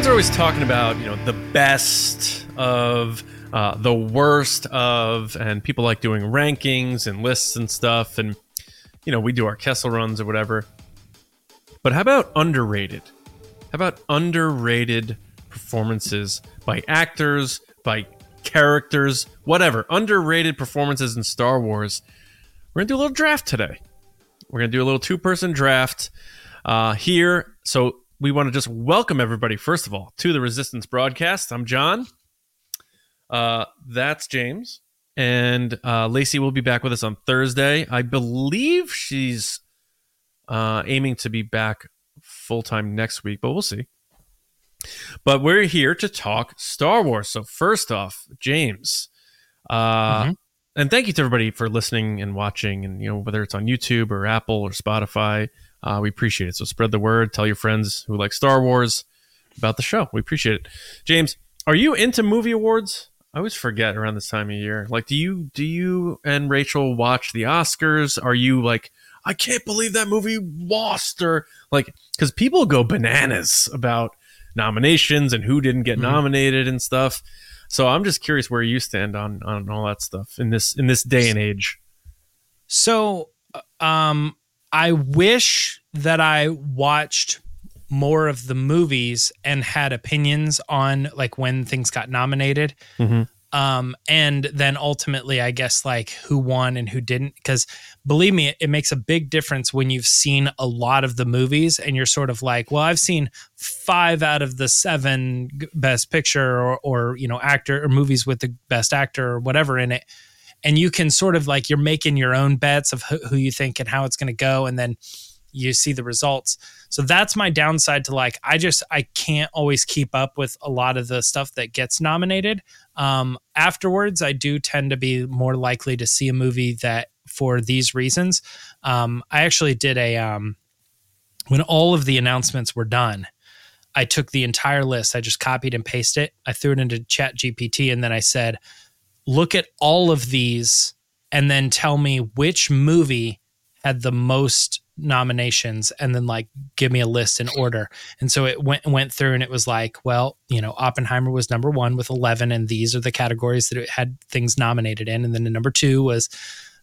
fans are always talking about you know the best of uh, the worst of, and people like doing rankings and lists and stuff, and you know we do our Kessel runs or whatever. But how about underrated? How about underrated performances by actors, by characters, whatever? Underrated performances in Star Wars. We're gonna do a little draft today. We're gonna do a little two-person draft uh, here. So we want to just welcome everybody, first of all, to the Resistance broadcast. I'm John. Uh, that's James. And uh, Lacey will be back with us on Thursday. I believe she's uh, aiming to be back full time next week, but we'll see. But we're here to talk Star Wars. So, first off, James, uh, mm-hmm. and thank you to everybody for listening and watching, and you know whether it's on YouTube or Apple or Spotify. Uh, we appreciate it. So spread the word. Tell your friends who like Star Wars about the show. We appreciate it. James, are you into movie awards? I always forget around this time of year. Like, do you do you and Rachel watch the Oscars? Are you like, I can't believe that movie lost, or like, because people go bananas about nominations and who didn't get mm-hmm. nominated and stuff. So I'm just curious where you stand on on all that stuff in this in this day and age. So, uh, um, I wish that I watched more of the movies and had opinions on like when things got nominated. Mm-hmm. Um, and then ultimately, I guess like who won and who didn't. Because believe me, it, it makes a big difference when you've seen a lot of the movies and you're sort of like, well, I've seen five out of the seven best picture or, or you know, actor or movies with the best actor or whatever in it and you can sort of like you're making your own bets of who, you think and how it's going to go and then you see the results. So that's my downside to like i just i can't always keep up with a lot of the stuff that gets nominated. Um, afterwards i do tend to be more likely to see a movie that for these reasons. Um, i actually did a um, when all of the announcements were done i took the entire list. I just copied and pasted it. I threw it into chat gpt and then i said look at all of these and then tell me which movie had the most nominations and then like give me a list in order. And so it went went through and it was like, well, you know, Oppenheimer was number 1 with 11 and these are the categories that it had things nominated in and then the number 2 was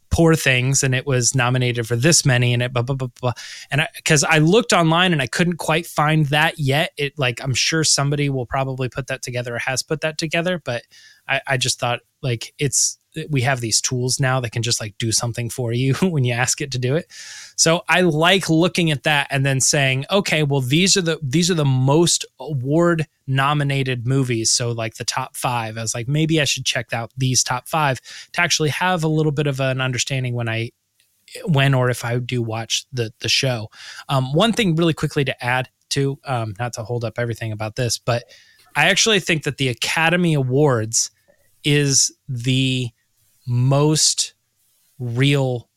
Poor Things and it was nominated for this many and it blah blah blah blah. And I, I, looked online and I couldn't quite find that yet. It like I'm sure somebody will probably put that together or has put that together, but I, I just thought like it's we have these tools now that can just like do something for you when you ask it to do it. So I like looking at that and then saying, okay, well these are the these are the most award nominated movies. So like the top five. I was like, maybe I should check out these top five to actually have a little bit of an understanding when I when or if I do watch the the show. Um, one thing really quickly to add to, um, not to hold up everything about this, but I actually think that the Academy Awards is the most real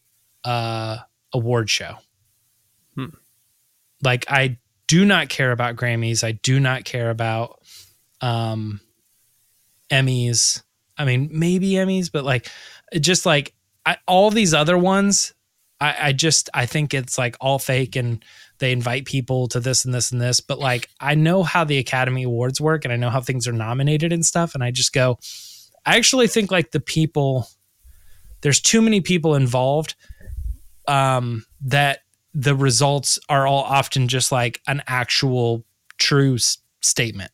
uh, award show. Hmm. Like I do not care about Grammys. I do not care about um, Emmys. I mean, maybe Emmys, but like, just like I, all these other ones, I, I just I think it's like all fake and they invite people to this and this and this. But like, I know how the Academy Awards work and I know how things are nominated and stuff, and I just go I actually think like the people, there's too many people involved um, that the results are all often just like an actual true s- statement.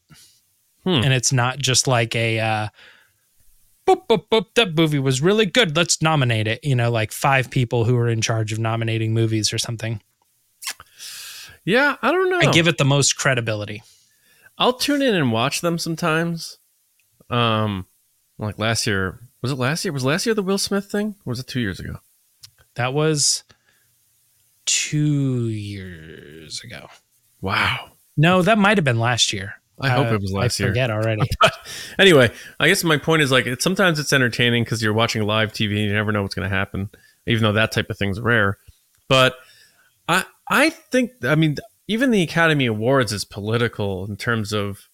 Hmm. And it's not just like a, uh, boop, boop, boop, that movie was really good. Let's nominate it. You know, like five people who are in charge of nominating movies or something. Yeah, I don't know. I give it the most credibility. I'll tune in and watch them sometimes. Um, like last year. Was it last year? Was last year the Will Smith thing? Or was it two years ago? That was two years ago. Wow. No, that might have been last year. I uh, hope it was last year. I forget already. anyway, I guess my point is like it, sometimes it's entertaining because you're watching live TV and you never know what's going to happen, even though that type of thing's rare. But I I think I mean even the Academy Awards is political in terms of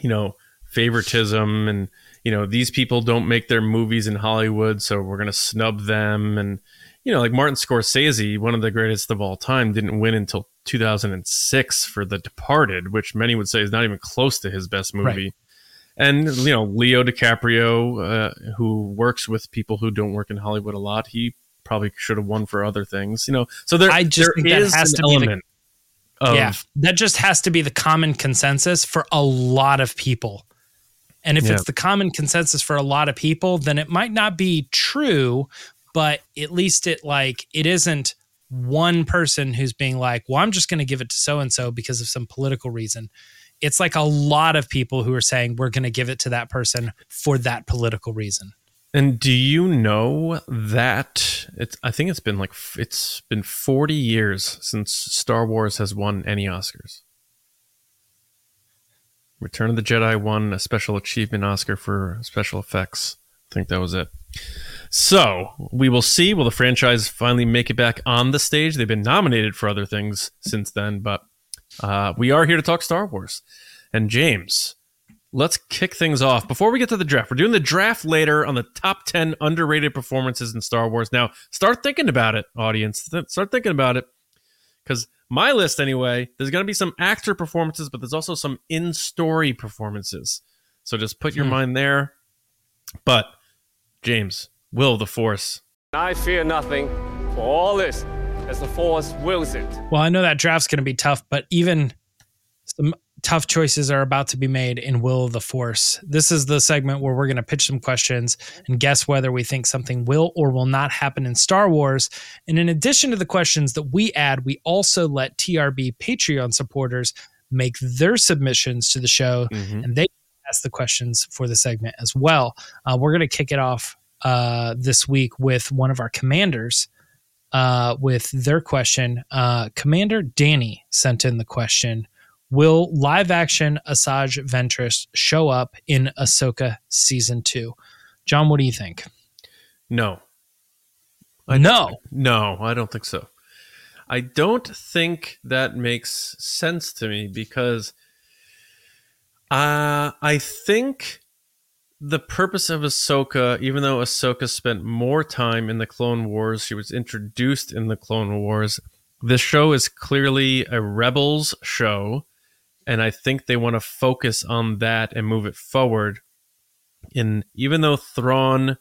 you know favoritism and you know these people don't make their movies in Hollywood, so we're going to snub them. And you know, like Martin Scorsese, one of the greatest of all time, didn't win until 2006 for The Departed, which many would say is not even close to his best movie. Right. And you know, Leo DiCaprio, uh, who works with people who don't work in Hollywood a lot, he probably should have won for other things. You know, so there, I just there think that has to be the, of, yeah, that just has to be the common consensus for a lot of people. And if yeah. it's the common consensus for a lot of people, then it might not be true, but at least it like it isn't one person who's being like, well, I'm just going to give it to so and so because of some political reason. It's like a lot of people who are saying we're going to give it to that person for that political reason. And do you know that it's I think it's been like it's been 40 years since Star Wars has won any Oscars. Return of the Jedi won a special achievement Oscar for special effects. I think that was it. So we will see. Will the franchise finally make it back on the stage? They've been nominated for other things since then, but uh, we are here to talk Star Wars. And James, let's kick things off. Before we get to the draft, we're doing the draft later on the top 10 underrated performances in Star Wars. Now, start thinking about it, audience. Start thinking about it. Because my list, anyway, there's going to be some actor performances, but there's also some in story performances. So just put your hmm. mind there. But, James, will the Force? I fear nothing, for all this as the Force wills it. Well, I know that draft's going to be tough, but even some tough choices are about to be made in Will of the Force. This is the segment where we're going to pitch some questions and guess whether we think something will or will not happen in Star Wars. And in addition to the questions that we add, we also let TRB Patreon supporters make their submissions to the show mm-hmm. and they ask the questions for the segment as well. Uh, we're going to kick it off uh, this week with one of our commanders. Uh, with their question, uh, Commander Danny sent in the question Will live action Asajj Ventress show up in Ahsoka season two? John, what do you think? No. I no. No, I don't think so. I don't think that makes sense to me because uh, I think the purpose of Ahsoka, even though Ahsoka spent more time in the Clone Wars, she was introduced in the Clone Wars. This show is clearly a Rebels show and I think they want to focus on that and move it forward. And even though Thrawn,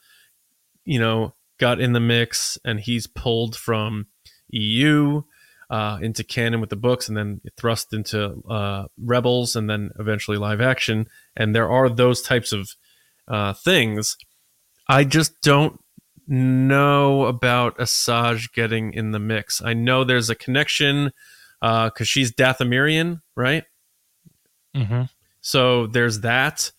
you know, got in the mix and he's pulled from EU uh, into canon with the books and then thrust into uh, Rebels and then eventually live action, and there are those types of uh, things. I just don't know about Asajj getting in the mix. I know there's a connection because uh, she's Dathomirian, right? Mm-hmm. So there's that.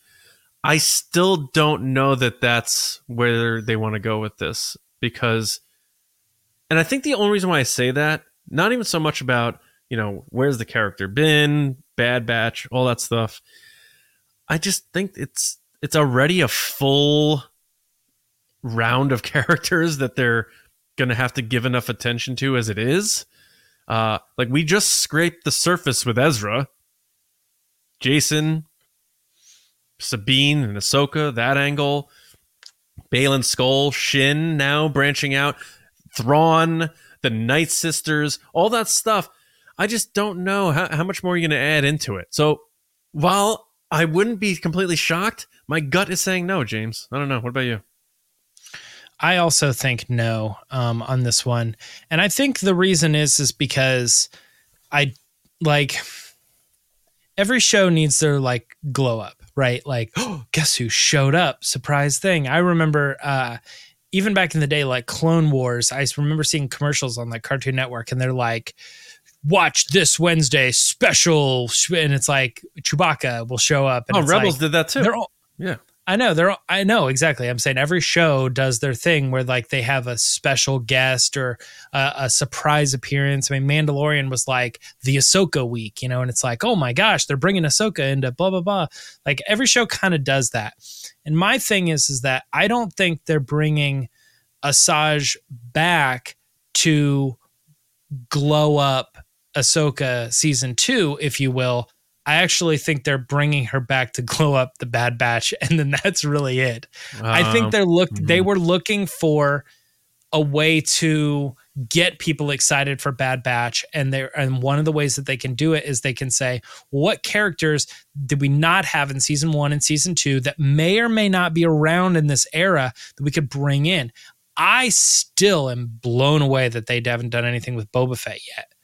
I still don't know that that's where they want to go with this because, and I think the only reason why I say that, not even so much about, you know, where's the character been, Bad Batch, all that stuff. I just think it's it's already a full round of characters that they're gonna have to give enough attention to as it is. Uh, like we just scraped the surface with Ezra, Jacen, Sabine, and Ahsoka, that angle. Baylan Skoll, Shin now branching out, Thrawn, the Night Sisters, all that stuff. I just don't know how, how much more you're going to add into it. So while I wouldn't be completely shocked, my gut is saying no, James. I don't know. What about you? I also think no um, on this one, and I think the reason is is because I like every show needs their like glow up, right? Like, oh, guess who showed up? Surprise thing. I remember uh even back in the day, like Clone Wars, I remember seeing commercials on like Cartoon Network and they're like, watch this Wednesday special. And it's like Chewbacca will show up. And oh, Rebels like, did that too. All, yeah. I know they're. I know exactly. I'm saying every show does their thing where like they have a special guest or a, a, surprise appearance. I mean, Mandalorian was like the Ahsoka week, you know, and it's like, oh my gosh, they're bringing Ahsoka into blah blah blah. Like every show kind of does that. And my thing is, is that I don't think they're bringing Asajj back to glow up Ahsoka season two, if you will I actually think they're bringing her back to glow up the Bad Batch, and then that's really it. I think they're look mm-hmm. they were looking for a way to get people excited for Bad Batch. And they and one of the ways that they can do it is they can say, what characters did we not have in season one and season two that may or may not be around in this era that we could bring in? I still am blown away that they haven't done anything with Boba Fett yet.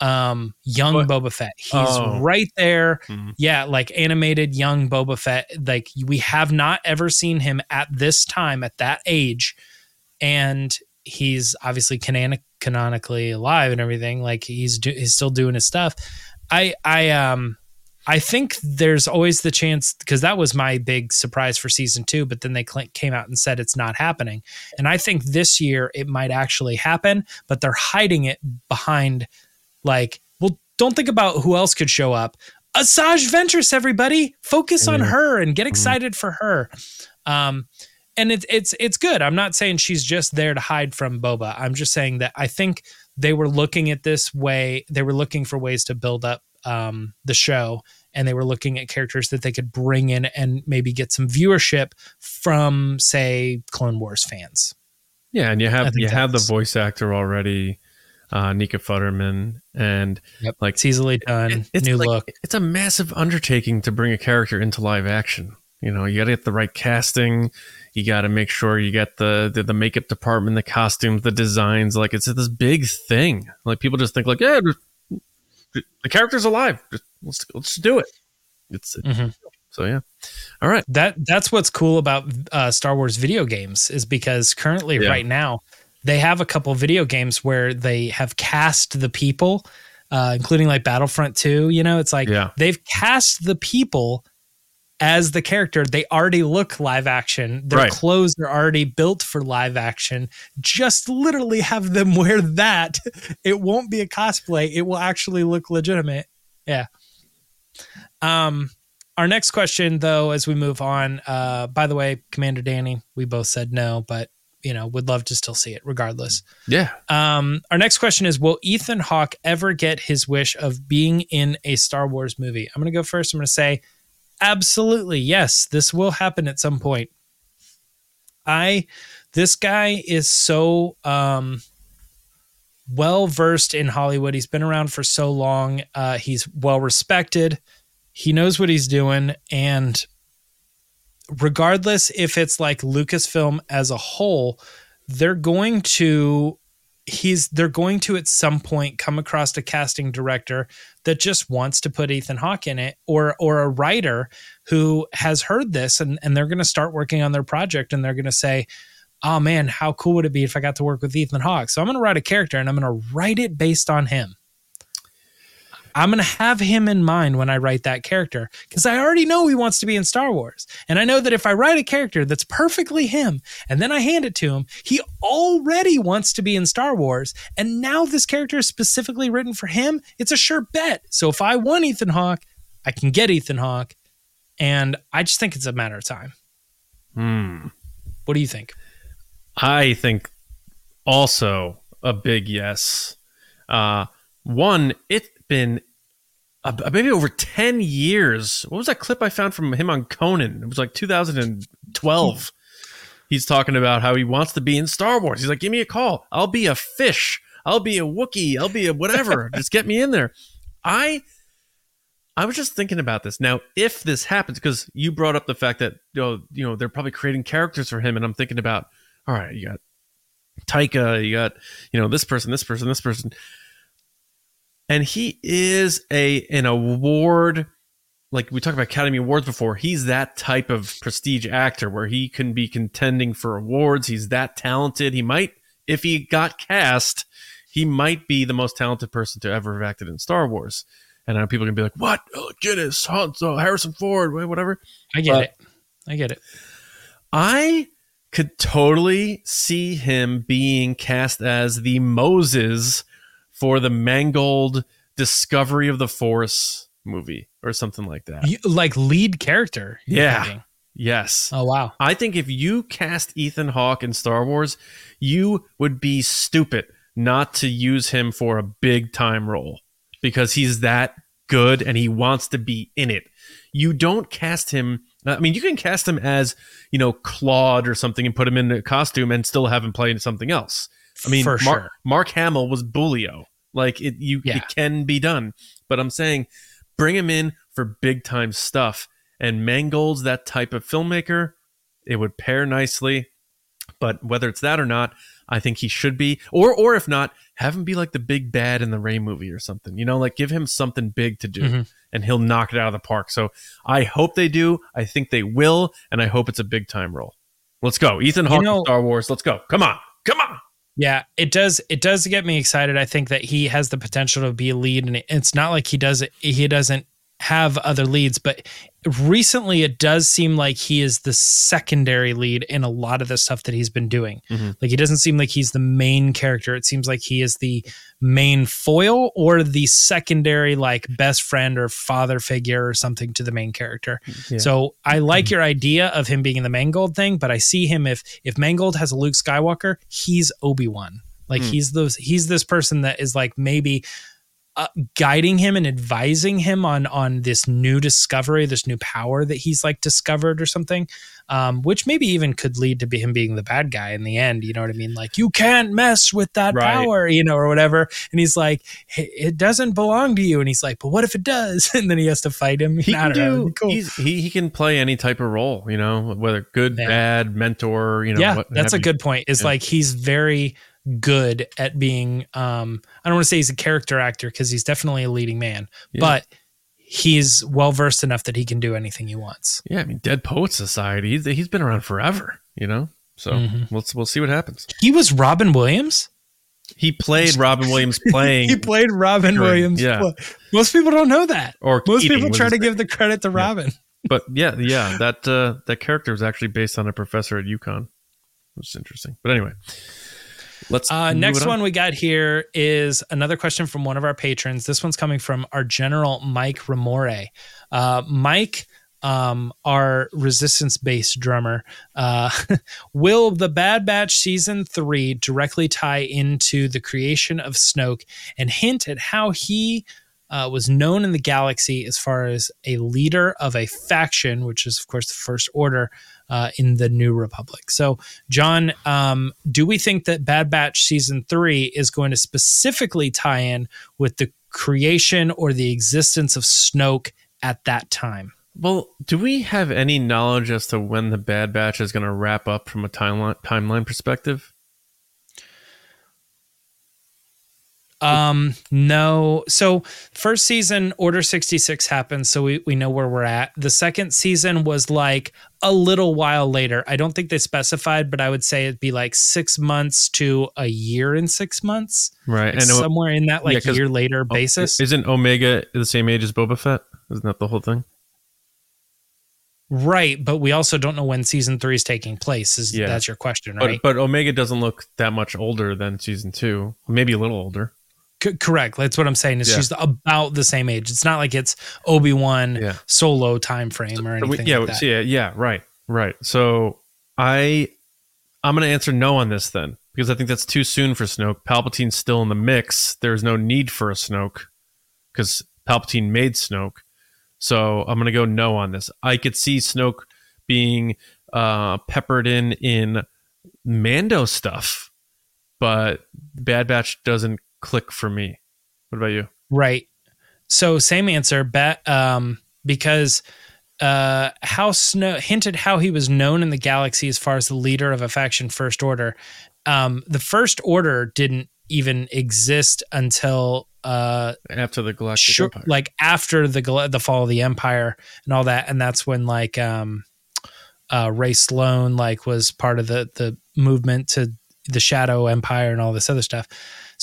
Um, young What? Boba Fett, he's Oh. right there. Mhm. Yeah, like animated young Boba Fett. Like we have not ever seen him at this time, at that age, and he's obviously canon- canonically alive and everything. Like he's do- he's still doing his stuff. I I um I think there's always the chance because that was my big surprise for season two, but then they cl- came out and said it's not happening. And I think this year it might actually happen, but they're hiding it behind like, well, don't think about who else could show up. Asajj Ventress, everybody, focus on her and get excited for her. Um, and it's it's it's good. I'm not saying she's just there to hide from Boba. I'm just saying that I think they were looking at this way. They were looking for ways to build up um, the show, and they were looking at characters that they could bring in and maybe get some viewership from, say, Clone Wars fans. Yeah, and you have you have the voice actor already, uh, Nika Futterman, and like It's easily done. it- it's new like- look. It's a massive undertaking to bring a character into live action. You know, you got to get the right casting. You got to make sure you get the, the the makeup department, the costumes, the designs. Like it's this big thing. Like people just think like, yeah, just- the character's alive. Just, let's let's do it. It's Mhm. so yeah. All right. that that's what's cool about uh, Star Wars video games is because currently Yeah. right now they have a couple video games where they have cast the people, uh, including like Battlefront 2. You know, it's like Yeah. they've cast the people as the character. They already look live action. Their Right. clothes are already built for live action. Just literally have them wear that. It won't be a cosplay. It will actually look legitimate. Yeah. Um, our next question, though, as we move on, uh, by the way, Commander Danny, we both said no, but you know, would love to still see it regardless. Yeah. Um, our next question is Will Ethan Hawke ever get his wish of being in a Star Wars movie? I'm going to go first. I'm going to say, absolutely, yes, this will happen at some point. I, this guy is so um, well versed in Hollywood. He's been around for so long. Uh, he's well respected. He knows what he's doing. And regardless if it's like Lucasfilm as a whole, they're going to he's they're going to at some point come across a casting director that just wants to put Ethan Hawke in it or or a writer who has heard this and and they're going to start working on their project and they're going to say oh man how cool would it be if I got to work with Ethan Hawke? So I'm going to write a character and I'm going to write it based on him I'm going to have him in mind when I write that character because I already know he wants to be in Star Wars. And I know that if I write a character that's perfectly him and then I hand it to him, he already wants to be in Star Wars. And now this character is specifically written for him. It's a sure bet. So if I want Ethan Hawke, I can get Ethan Hawke. And I just think it's a matter of time. Hmm. What do you think? I think also a big yes. Uh, one, it's been uh, maybe over 10 years. What was that clip I found from him on Conan? It was like 2012. He's talking about how he wants to be in Star Wars. He's like, give me a call. I'll be a fish. I'll be a Wookiee. I'll be a whatever. Just get me in there. I I was just thinking about this. Now, if this happens, because you brought up the fact that you know, you know, they're probably creating characters for him, and I'm thinking about, all right, you got Taika, you got, you know, this person, this person, this person. And he is a an award, like we talked about Academy Awards before. He's that type of prestige actor where he can be contending for awards. He's that talented. He might, if he got cast, he might be the most talented person to ever have acted in Star Wars. And I know people can be like, "What? Oh, Guinness, Han, so Harrison Ford, wha- whatever." I get But- it. I get it. I could totally see him being cast as the Moses for the Mangold Discovery of the Force movie or something like that. You, like lead character. Yeah. thinking. Yes. Oh, wow. I think if you cast Ethan Hawke in Star Wars, you would be stupid not to use him for a big time role because he's that good and he wants to be in it. You don't cast him. I mean, you can cast him as, you know, Claude or something and put him in a costume and still have him play something else. I mean, For Mark, sure. Mark Hamill was Boolio. Like it, you Yeah. it can be done. But I'm saying, bring him in for big time stuff. And Mangold's that type of filmmaker. It would pair nicely. But whether it's that or not, I think he should be. Or or if not, have him be like the big bad in the Rey movie or something. You know, like give him something big to do, Mhm. and he'll knock it out of the park. So I hope they do. I think they will, and I hope it's a big time role. Let's go, Ethan Hawke, in know- Star Wars. Let's go. Come on, come on. Yeah, it does. It does get me excited. I think that he has the potential to be a lead, and it's not like he does it. He doesn't have other leads, but recently it does seem like he is the secondary lead in a lot of the stuff that he's been doing. Mhm. Like he doesn't seem like he's the main character. It seems like he is the main foil or the secondary, like best friend or father figure or something to the main character. Yeah. So I like your idea of him being in the Mangold thing, but I see him if if Mangold has a Luke Skywalker, he's Obi Wan. Like Hmm. he's those he's this person that is like maybe uh, guiding him and advising him on on this new discovery, this new power that he's like discovered or something, um, which maybe even could lead to be him being the bad guy in the end. You know what I mean? Like you can't mess with that Right. power, you know, or whatever. And he's like, it doesn't belong to you. And he's like, but what if it does? And then he has to fight him. He can do. Cool. He's, he he can play any type of role. You know, whether good, Yeah. bad, mentor. You know, yeah, what that's a you. good point. Is Yeah. like he's very good at being um I don't want to say he's a character actor because he's definitely a leading man, Yeah. but he's well versed enough that he can do anything he wants. Yeah, I mean, Dead Poets Society. He's, been around forever. You know, so Mhm. we'll we'll see what happens. He was Robin Williams. He played Robin Williams playing, He played Robin Right, Williams. yeah. Most people don't know that. or Most people try to give the credit to Robin. But yeah, yeah, that uh, that character was actually based on a professor at UConn, which is interesting. But anyway, let's Uh, next on. one we got here is another question from one of our patrons. This one's coming from our general Mike Ramore. Uh, Mike, um, our resistance based drummer, uh, will the Bad Batch season three directly tie into the creation of Snoke and hint at how he uh, was known in the galaxy as far as a leader of a faction, which is, of course, the First Order uh, in the New Republic. So, John, um, do we think that Bad Batch season three is going to specifically tie in with the creation or the existence of Snoke at that time? Well, do we have any knowledge as to when the Bad Batch is going to wrap up from a timeline timeline perspective? Um, no. So first season, Order 66 happened, so we, we know where we're at. The second season was like a little while later. I don't think they specified, but I would say it'd be like six months to a year and six months. Right, Like and somewhere in that like yeah, year later basis. isn't Omega the same age as Boba Fett? Isn't that the whole thing? Right, but we also don't know when season three is taking place. Is Yeah. that's your question, But right? but Omega doesn't look that much older than season two, maybe a little older. C- correct. That's what I'm saying. Is Yeah. she's about the same age. It's not like it's Obi Wan Yeah. solo time frame or anything. yeah, like that. yeah, yeah, right, right. So I, I'm going to answer no on this then because I think that's too soon for Snoke. Palpatine's still in the mix. There's no need for a Snoke because Palpatine made Snoke. So I'm going to go no on this. I could see Snoke being uh, peppered in in Mando stuff, but Bad Batch doesn't click for me. What about you? Right. So same answer, bet um because uh how Snoke hinted how he was known in the galaxy as far as the leader of a faction first order. Um the first order didn't even exist until uh After the Galactic sure, Empire. like after the the fall of the empire and all that and that's when like um uh Rae Sloane like was part of the the movement to the shadow empire and all this other stuff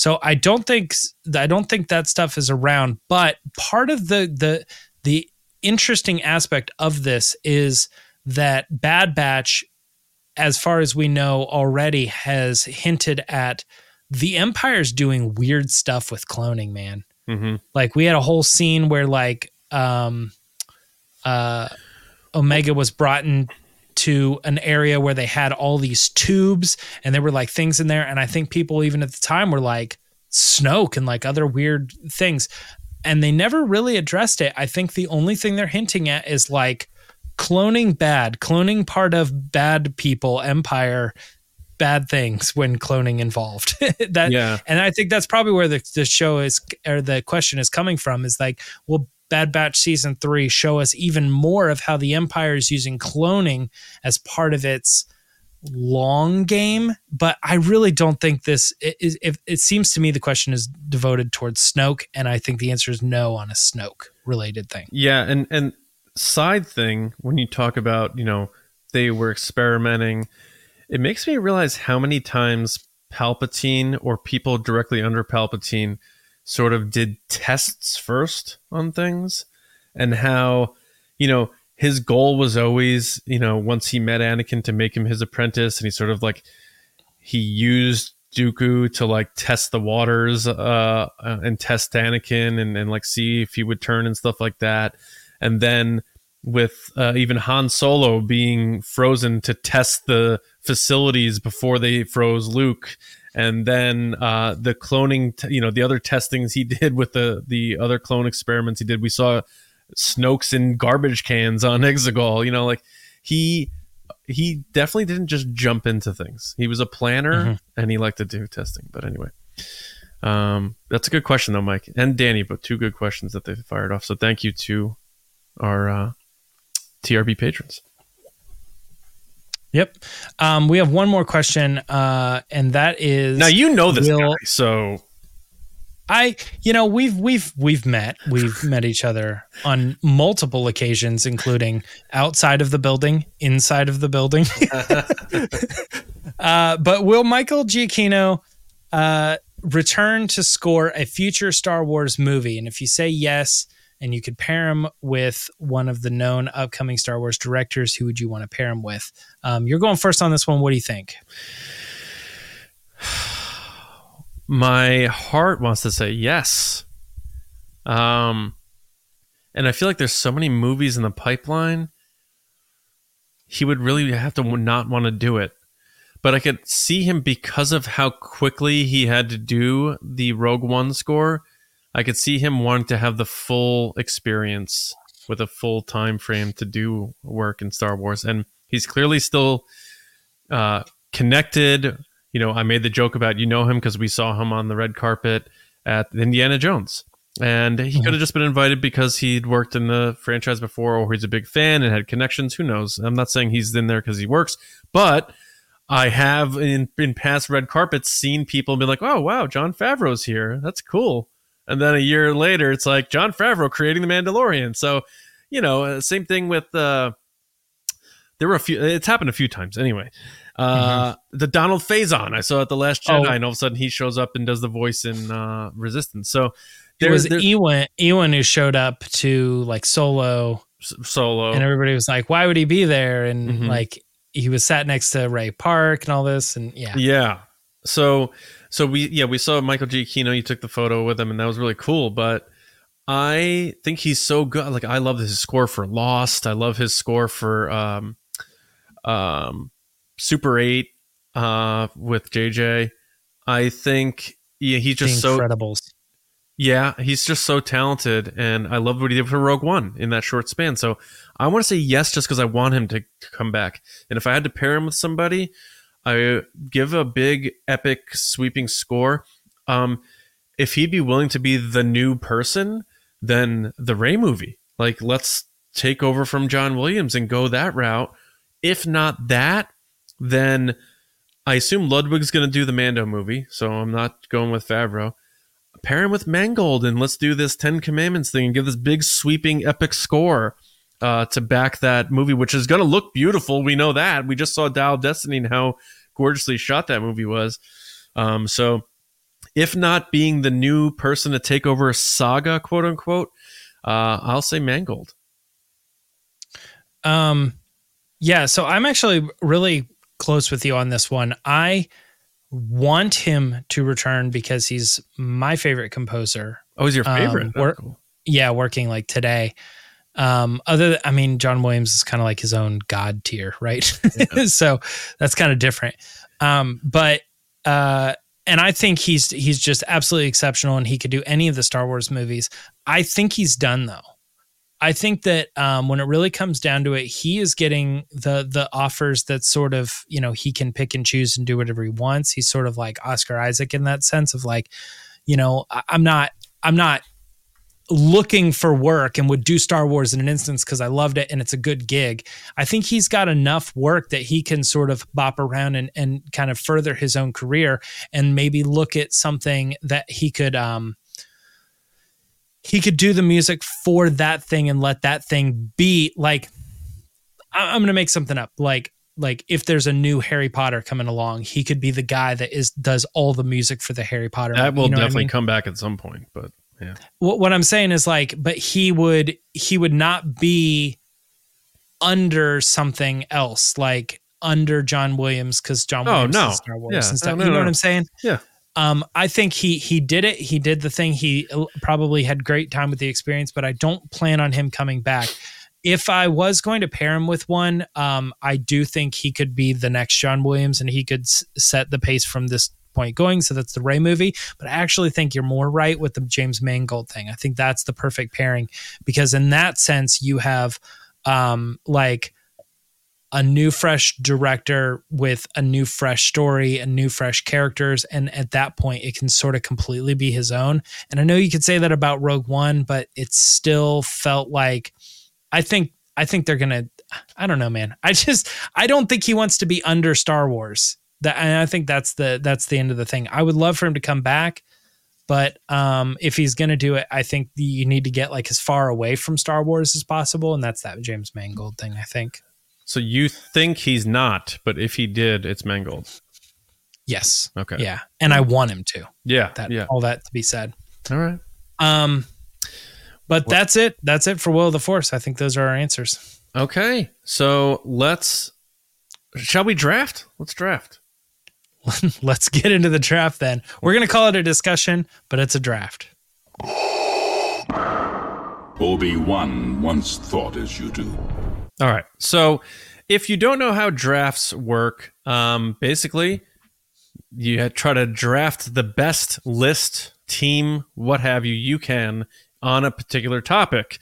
so i don't think i don't think that stuff is around but part of the the the interesting aspect of this is that bad batch as far as we know already has hinted at the empire's doing weird stuff with cloning man. Hmm like we had a whole scene where like um uh omega was brought in to an area where they had all these tubes and there were like things in there and i think people even at the time were like snoke and like other weird things and they never really addressed it i think the only thing they're hinting at is like cloning bad cloning part of bad people empire bad things when cloning involved. that Yeah. and I think that's probably where the, the show is or the question is coming from is like, will Bad Batch season three show us even more of how the Empire is using cloning as part of its long game? But I really don't think this. It, it, it seems to me the question is devoted towards Snoke, and I think the answer is no on a Snoke related thing. Yeah, and and side thing when you talk about you know they were experimenting, it makes me realize how many times Palpatine or people directly under Palpatine sort of did tests first on things, and how you know his goal was always you know once he met Anakin to make him his apprentice, and he sort of like he used Dooku to like test the waters uh, uh, and test Anakin and, and like see if he would turn and stuff like that. And then with uh, even Han Solo being frozen to test the facilities before they froze Luke. And then uh, the cloning, t- you know, the other testings he did with the the other clone experiments he did. We saw Snoke's in garbage cans on Exegol. You know, like he he definitely didn't just jump into things. He was a planner Mhm. and he liked to do testing. But anyway, um, that's a good question though, Mike and Danny. But two good questions that they fired off. So thank you to our uh, TRB patrons. Yep. Um, we have one more question, uh, and that is Now you know this Will- guy, so I, you know, we've we've we've met, we've met each other on multiple occasions, including outside of the building, inside of the building. uh, but will Michael Giacchino uh, return to score a future Star Wars movie? And if you say yes, and you could pair him with one of the known upcoming Star Wars directors, who would you want to pair him with? Um, you're going first on this one. What do you think? my heart wants to say yes. Um, and I feel like there's so many movies in the pipeline. He would really have to not want to do it, but I could see him because of how quickly he had to do the Rogue One score. I could see him wanting to have the full experience with a full time frame to do work in Star Wars, and he's clearly still uh, connected. You know, I made the joke about you know him because we saw him on the red carpet at Indiana Jones, and he Mhm. could have just been invited because he'd worked in the franchise before, or he's a big fan and had connections. Who knows? I'm not saying he's in there because he works, but I have in in past red carpets seen people be like, "Oh wow, Jon Favreau's here. That's cool." And then a year later, it's like Jon Favreau creating the Mandalorian. So, you know, uh, same thing with. Uh, there were a few. It's happened a few times anyway. Uh, The Donald Faison I saw at the Last Jedi, Oh. and all of a sudden he shows up and does the voice in uh, Resistance. So It there's was there's Ewan, Ewan who showed up to like solo Solo. and everybody was like, "Why would he be there?" And Mhm. like he was sat next to Ray Park and all this, and yeah, Yeah. So so we yeah we saw Michael Giacchino. You took the photo with him, and that was really cool. But I think he's so good. Like I love his score for Lost. I love his score for um, um, Super Eight uh, with JJ. I think yeah he's just so Incredibles. yeah, he's just so talented, and I love what he did for Rogue One in that short span. So I want to say yes, just because I want him to come back. And if I had to pair him with somebody, I give a big, epic, sweeping score. Um, if he'd be willing to be the new person, then the Rey movie. Like, let's take over from John Williams and go that route. If not that, then I assume Ludwig's going to do the Mando movie. So I'm not going with Favreau pair him with Mangold and let's do this Ten Commandments thing and give this big sweeping epic score uh, to back that movie, which is going to look beautiful. We know that. We just saw Dial Destiny and how gorgeously shot that movie was. Um, so, if not being the new person to take over a saga, quote unquote, uh, I'll say Mangold. Um, yeah, so I'm actually really close with you on this one. I want him to return because he's my favorite composer. Oh, he's your Um, favorite? Oh, cool. Yeah, working like today. Um, other, I mean, John Williams is kind of like his own god tier, right? so that's kind of different. Um, but uh, and I think he's he's just absolutely exceptional, and he could do any of the Star Wars movies. I think he's done though. I think that um, when it really comes down to it, he is getting the the offers that sort of you know he can pick and choose and do whatever he wants. He's sort of like Oscar Isaac in that sense of like, you know, I, I'm not I'm not looking for work and would do Star Wars in an instance because I loved it and it's a good gig. I think he's got enough work that he can sort of bop around and, and kind of further his own career and maybe look at something that he could um he could do the music for that thing and let that thing be like I'm gonna make something up. Like like if there's a new Harry Potter coming along, he could be the guy that is does all the music for the Harry Potter. That will you know what I definitely mean? come back at some point, but yeah. what, what I'm saying is like, but he would he would not be under something else, like under John Williams, because John Oh, Williams no. is Star Wars Yeah. and stuff. No, no, you know no. what I'm saying? Yeah. Um, I think he he did it. He did the thing. He uh, probably had great time with the experience, but I don't plan on him coming back. If I was going to pair him with one, um, I do think he could be the next John Williams, and he could s- set the pace from this point going. So that's the Rey movie. But I actually think you're more right with the James Mangold thing. I think that's the perfect pairing because in that sense, you have um, like a new fresh director with a new fresh story and new fresh characters and at that point it can sort of completely be his own and i know you could say that about rogue one but it still felt like i think i think they're gonna i don't know man i just i don't think he wants to be under star wars that and i think that's the that's the end of the thing i would love for him to come back but um if he's gonna do it i think you need to get like as far away from star wars as possible and that's that james mangold thing i think So you think he's not, but if he did, it's Mangold. yes Okay. Yeah, and I want him to. Yeah. That yeah. all that to be said. All right. Um, but that's it. That's it for Will of the Force. I think those are our answers. Okay. So let's. Shall we draft? Let's draft. Let's get into the draft. Then we're gonna call it a discussion, but it's a draft. Obi Wan once thought as you do. All right. So if you don't know how drafts work, um, basically, you try to draft the best list, team, what have you, you can on a particular topic.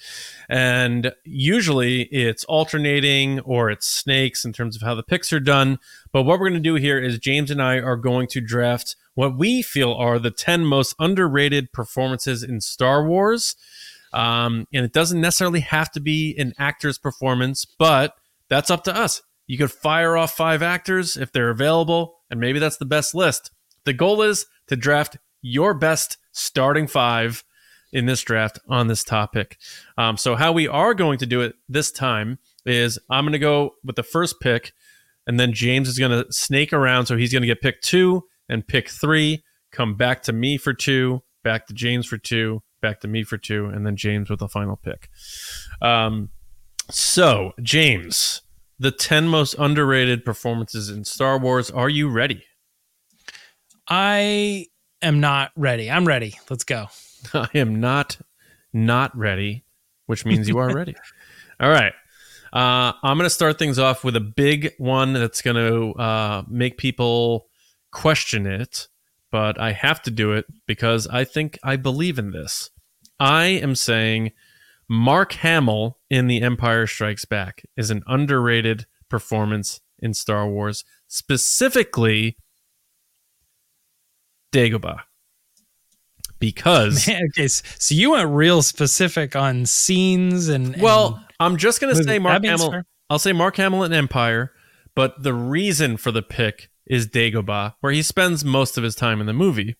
And usually it's alternating or it's snakes in terms of how the picks are done. But what we're going to do here is James and I are going to draft what we feel are the 10 most underrated performances in Star Wars. Um, and it doesn't necessarily have to be an actor's performance, but that's up to us. You could fire off five actors if they're available, and maybe that's the best list. The goal is to draft your best starting five in this draft on this topic. Um, so, how we are going to do it this time is I'm going to go with the first pick, and then James is going to snake around. So, he's going to get pick two and pick three, come back to me for two, back to James for two, back to me for two, and then James with the final pick. Um, so, James, the 10 most underrated performances in Star Wars. Are you ready? I am not ready. I'm ready. Let's go. I am not not ready, which means you are ready. All right. Uh, I'm going to start things off with a big one that's going to uh, make people question it, but I have to do it because I think I believe in this. I am saying Mark Hamill in The Empire Strikes Back is an underrated performance in Star Wars, specifically Dagobah. Because Man, okay, so you went real specific on scenes and, and Well, I'm just gonna say Mark Hamill. fair. I'll say Mark Hamill in Empire, but the reason for the pick is Dagobah, where he spends most of his time in the movie,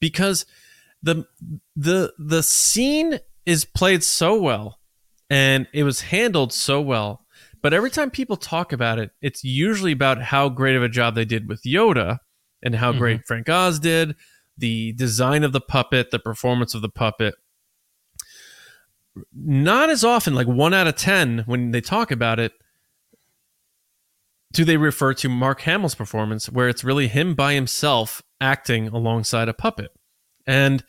because the the the scene is played so well, and it was handled so well. But every time people talk about it, it's usually about how great of a job they did with Yoda and how mm-hmm. great Frank Oz did, the design of the puppet, the performance of the puppet not as often, like one out of 10, when they talk about it, do they refer to Mark Hamill's performance, where it's really him by himself acting alongside a puppet. And,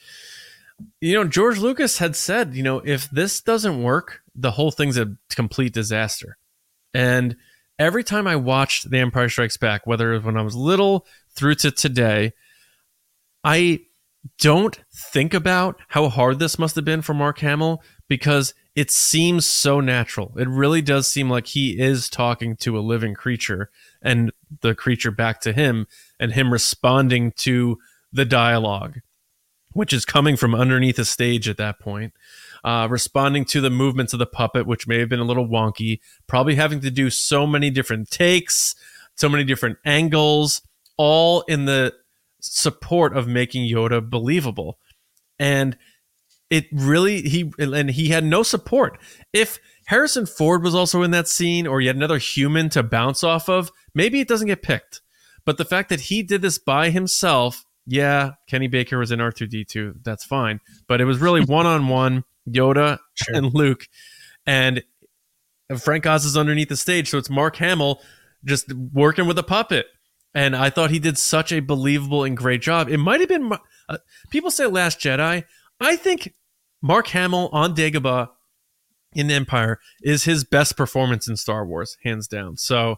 you know, George Lucas had said, you know, if this doesn't work, the whole thing's a complete disaster. And every time I watched The Empire Strikes Back, whether it was when I was little through to today, I don't think about how hard this must have been for Mark Hamill because it seems so natural. It really does seem like he is talking to a living creature and the creature back to him and him responding to the dialogue, which is coming from underneath a stage at that point. Uh, responding to the movements of the puppet, which may have been a little wonky, probably having to do so many different takes, so many different angles, all in the support of making Yoda believable. And it really he and he had no support. If Harrison Ford was also in that scene or had another human to bounce off of, maybe it doesn't get picked. But the fact that he did this by himself, yeah, Kenny Baker was in R2D2, that's fine. But it was really one-on-one Yoda sure. and Luke and Frank Oz is underneath the stage, so it's Mark Hamill just working with a puppet. And I thought he did such a believable and great job. It might have been uh, people say Last Jedi. I think Mark Hamill on Dagobah in Empire is his best performance in Star Wars, hands down. So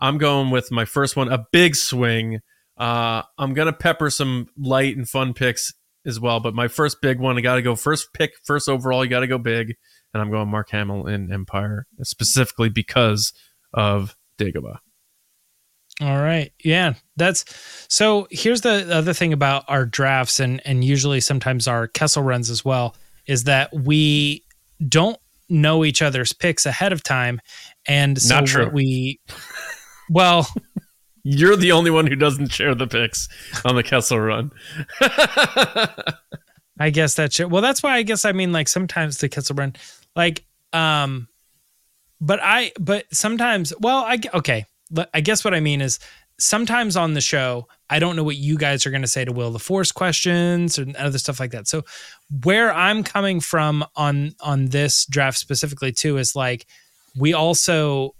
I'm going with my first one, a big swing. Uh, I'm gonna pepper some light and fun picks as well, but my first big one, I got to go first pick, first overall. You got to go big, and I'm going Mark Hamill in Empire specifically because of Dagobah. All right. Yeah. That's so here's the other thing about our drafts and and usually sometimes our Kessel runs as well is that we don't know each other's picks ahead of time. And so Not true. we well You're the only one who doesn't share the picks on the Kessel run. I guess that's it. Well, that's why I guess I mean like sometimes the Kessel run like um but I but sometimes well I okay I guess what I mean is sometimes on the show, I don't know what you guys are going to say to Will the Force questions and other stuff like that. So where I'm coming from on on this draft specifically too is like we also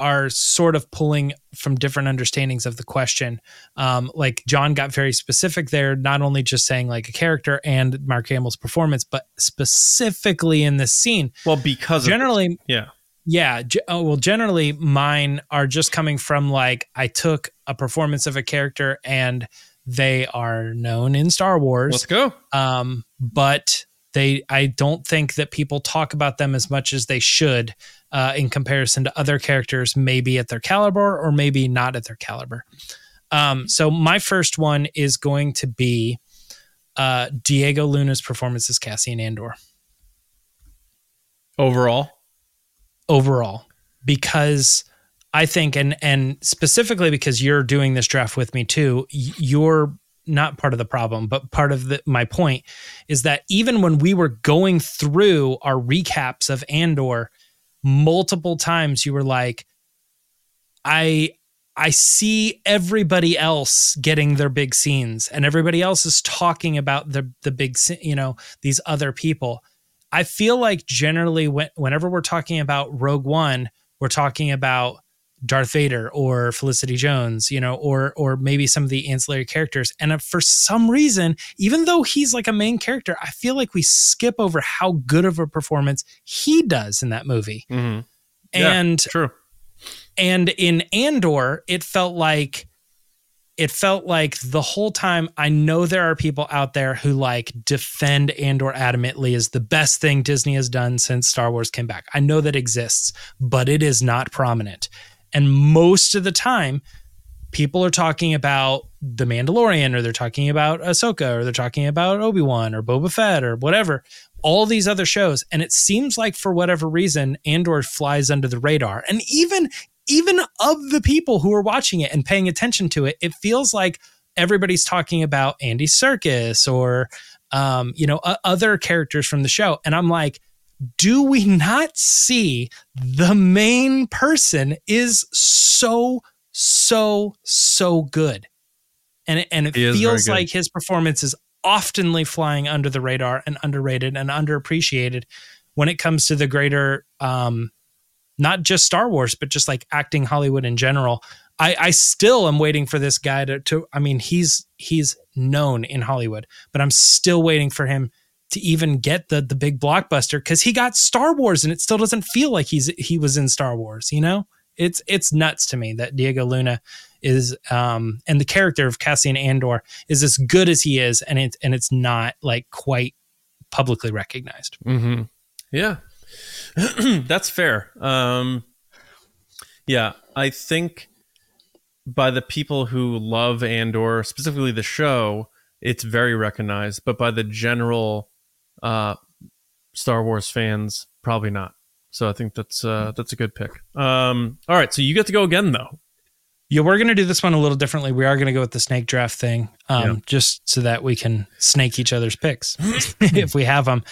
are sort of pulling from different understandings of the question. Um, like John got very specific there, not only just saying like a character and Mark Hamill's performance, but specifically in this scene. Well, because generally, yeah, yeah. Oh, well, generally mine are just coming from like I took a performance of a character and they are known in Star Wars. Let's go. Um, but they, I don't think that people talk about them as much as they should uh, in comparison to other characters, maybe at their caliber or maybe not at their caliber. Um, so my first one is going to be uh, Diego Luna's performance as Cassian Andor. Overall, overall because I think and and specifically because you're doing this draft with me too, you're not part of the problem, but part of the, my point is that even when we were going through our recaps of Andor, multiple times you were like, I I see everybody else getting their big scenes, and everybody else is talking about the the big, you know, these other people. I feel like generally when, whenever we're talking about Rogue One, we're talking about Darth Vader or Felicity Jones, you know, or or maybe some of the ancillary characters. And for some reason, even though he's like a main character, I feel like we skip over how good of a performance he does in that movie. Mm-hmm. And yeah, true. And in Andor, it felt like it felt like the whole time I know there are people out there who like defend Andor adamantly as the best thing Disney has done since Star Wars came back. I know that exists, but it is not prominent. And most of the time, people are talking about The Mandalorian or they're talking about Ahsoka or they're talking about Obi-Wan or Boba Fett or whatever. All these other shows. And it seems like for whatever reason, Andor flies under the radar. And even even of the people who are watching it and paying attention to it, it feels like everybody's talking about Andy Serkis or, um, you know, uh, other characters from the show. And I'm like, do we not see the main person is so, so, so good? And it, and it feels like his performance is oftenly flying under the radar and underrated and underappreciated when it comes to the greater um, not just Star Wars, but just like acting Hollywood in general. I, I still am waiting for this guy to, to I mean, he's he's known in Hollywood, but I'm still waiting for him to even get the the big blockbuster because he got Star Wars and it still doesn't feel like he's he was in Star Wars, you know? It's it's nuts to me that Diego Luna is um and the character of Cassian Andor is as good as he is and it's and it's not like quite publicly recognized. Mm-hmm. Yeah. That's fair. Um, yeah, I think by the people who love Andor, specifically the show, it's very recognized. But by the general uh, Star Wars fans, probably not. So I think that's uh, that's a good pick. Um, all right, so you get to go again though. Yeah, we're going to do this one a little differently. We are going to go with the snake draft thing, um, Yeah. just so that we can snake each other's picks if we have them.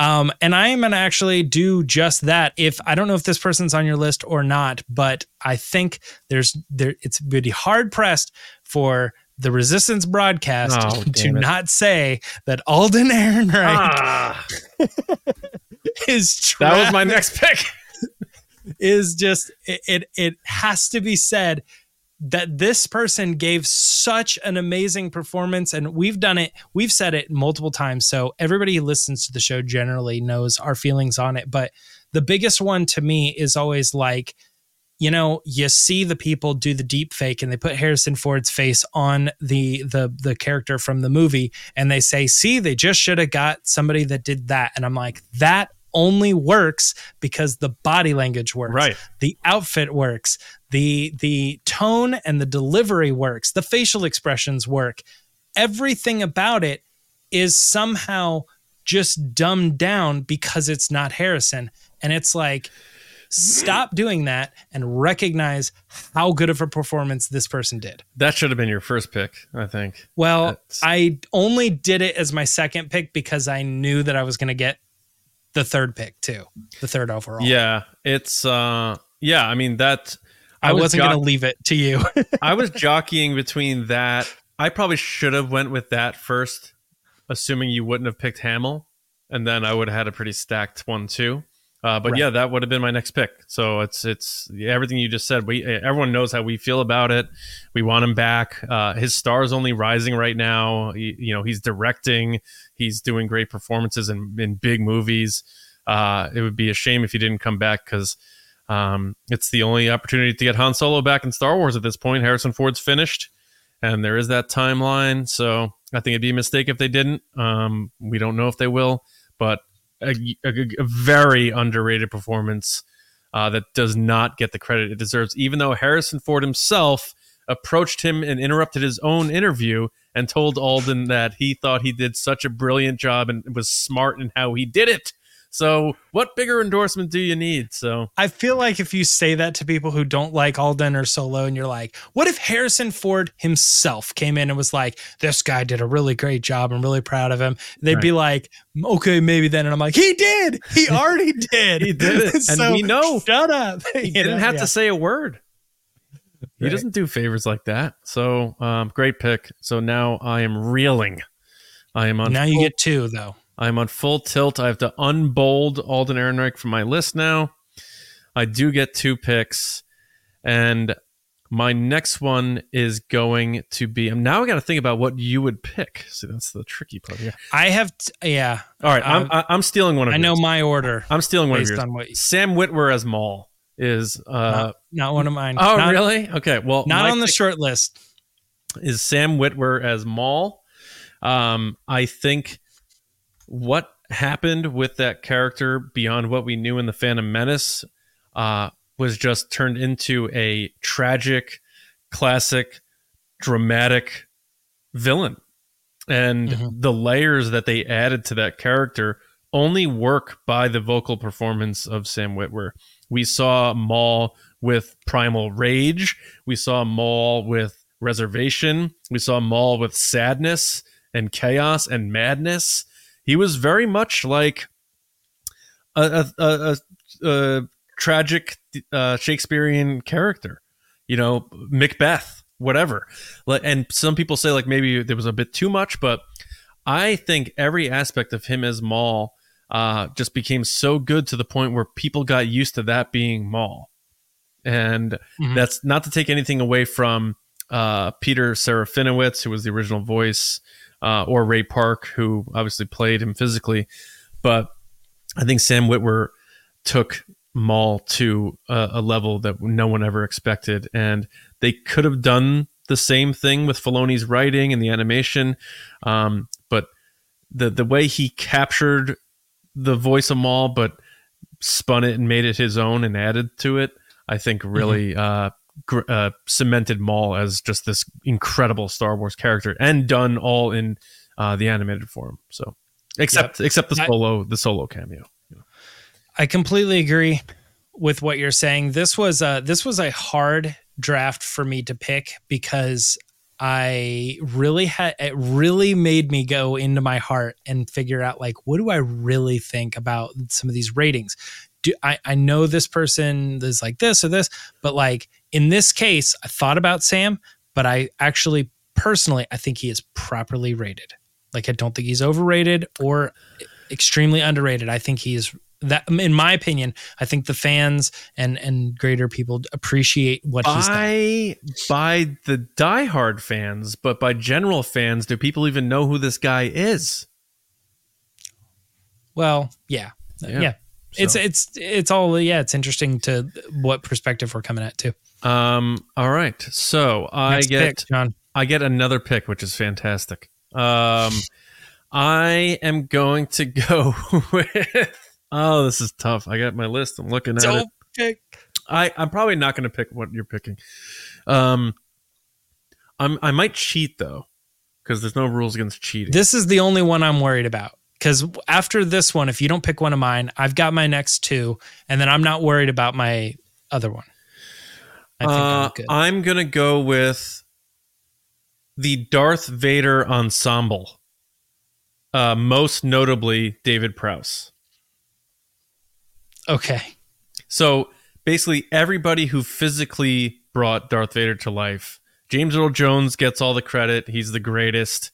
Um, and I am going to actually do just that. If I don't know if this person's on your list or not, but I think there's there it's really hard pressed for the Resistance broadcast Oh, to not say that Alden Ehrenreich Ah, is that was my next pick. is just it, it it has to be said that this person gave such an amazing performance and we've done it we've said it multiple times so everybody who listens to the show generally knows our feelings on it but the biggest one to me is always like you know you see the people do the deep fake and they put Harrison Ford's face on the the the character from the movie and they say see they just should have got somebody that did that and I'm like that only works because the body language works. Right. the outfit works. The the tone and the delivery works. The facial expressions work. Everything about it is somehow just dumbed down because it's not Harrison. And it's like stop doing that and recognize how good of a performance this person did. That should have been your first pick, I think. well That's- i only did it as my second pick because i knew that i was going to get the third pick too the third overall Yeah, it's uh, yeah. I mean that. i, was wasn't jock- to leave it to you I was jockeying between that. I probably should have went with that first, assuming you wouldn't have picked Hamill, and then I would have had a pretty stacked one too. Uh, but Right. yeah, that would have been my next pick. So it's it's everything you just said. We everyone knows how we feel about it. We want him back. Uh, his star is only rising right now. He, you know, he's directing. He's doing great performances in, in big movies. Uh, it would be a shame if he didn't come back because um, it's the only opportunity to get Han Solo back in Star Wars at this point. Harrison Ford's finished, and there is that timeline. So I think it'd be a mistake if they didn't. Um, we don't know if they will, but a, a- a very underrated performance uh, that does not get the credit it deserves, even though Harrison Ford himself approached him and interrupted his own interview and told Alden that he thought he did such a brilliant job and was smart in how he did it. So, what bigger endorsement do you need? So, I feel like if you say that to people who don't like Alden or Solo, and you're like, what if Harrison Ford himself came in and was like, this guy did a really great job. I'm really proud of him. They'd be like, okay, maybe then. And I'm like, he did. He already did. He did it. And we know. Shut up. he didn't have to say a word. He Right. doesn't do favors like that. So, um, great pick. So now I am reeling. I am on. Now you get two, though. I'm on full tilt. I have to unbold Alden Ehrenreich from my list now. I do get two picks, and my next one is going to be. I'm now I got to think about what you would pick. See, that's the tricky part here. I have, t- yeah. All right, I'm Um, I- I'm stealing one of. I know my order I'm stealing one of based yours. on what you Sam Witwer as Maul is. Uh, not, not one of mine. oh, not, really? Okay. Well, Not on the short list. is Sam Witwer as Maul. Um, I think what happened with that character beyond what we knew in the Phantom Menace uh, was just turned into a tragic, classic, dramatic villain. And Mhm. the layers that they added to that character only work by the vocal performance of Sam Witwer. We saw Maul with primal rage. We saw Maul with reservation. We saw Maul with sadness and chaos and madness. He was very much like a, a, a, a, tragic uh, Shakespearean character, you know, Macbeth, whatever. And some people say like maybe there was a bit too much, but I think every aspect of him as Maul uh, just became so good to the point where people got used to that being Maul. And Mhm. that's not to take anything away from uh, Peter Serafinowicz, who was the original voice, uh, or Ray Park, who obviously played him physically. But I think Sam Witwer took Maul to a, a level that no one ever expected, and they could have done the same thing with Filoni's writing and the animation, um, but the the way he captured the voice of Maul, but spun it and made it his own and added to it, I think really uh, gr- uh, cemented Maul as just this incredible Star Wars character, and done all in uh, the animated form. So, except except the I- solo the solo cameo. I completely agree with what you're saying. This was a this was a hard draft for me to pick because I really had it really made me go into my heart and figure out like what do I really think about some of these ratings. Do I, I know this person is like this or this, but like in this case, I thought about Sam, but I actually personally I think he is properly rated. Like I don't think he's overrated or extremely underrated. I think he is that in my opinion, I think the fans and and greater people appreciate what he's done. By by the diehard fans, but by general fans, do people even know who this guy is? Well, yeah. Yeah. Yeah. It's it's it's all yeah, it's interesting to what perspective we're coming at too. Um. All right. So I Next get pick, John. I get another pick, which is fantastic. Um, I am going to go with. Oh, this is tough. I got my list. I'm looking at it. Don't pick. I I'm probably not going to pick what you're picking. Um, I'm I might cheat though, because there's no rules against cheating. This is the only one I'm worried about. Because after this one, if you don't pick one of mine, I've got my next two, and then I'm not worried about my other one. I think uh, I'm good. I'm gonna go with the Darth Vader ensemble. Uh, most notably David Prowse. Okay. So basically, everybody who physically brought Darth Vader to life, James Earl Jones gets all the credit. He's the greatest.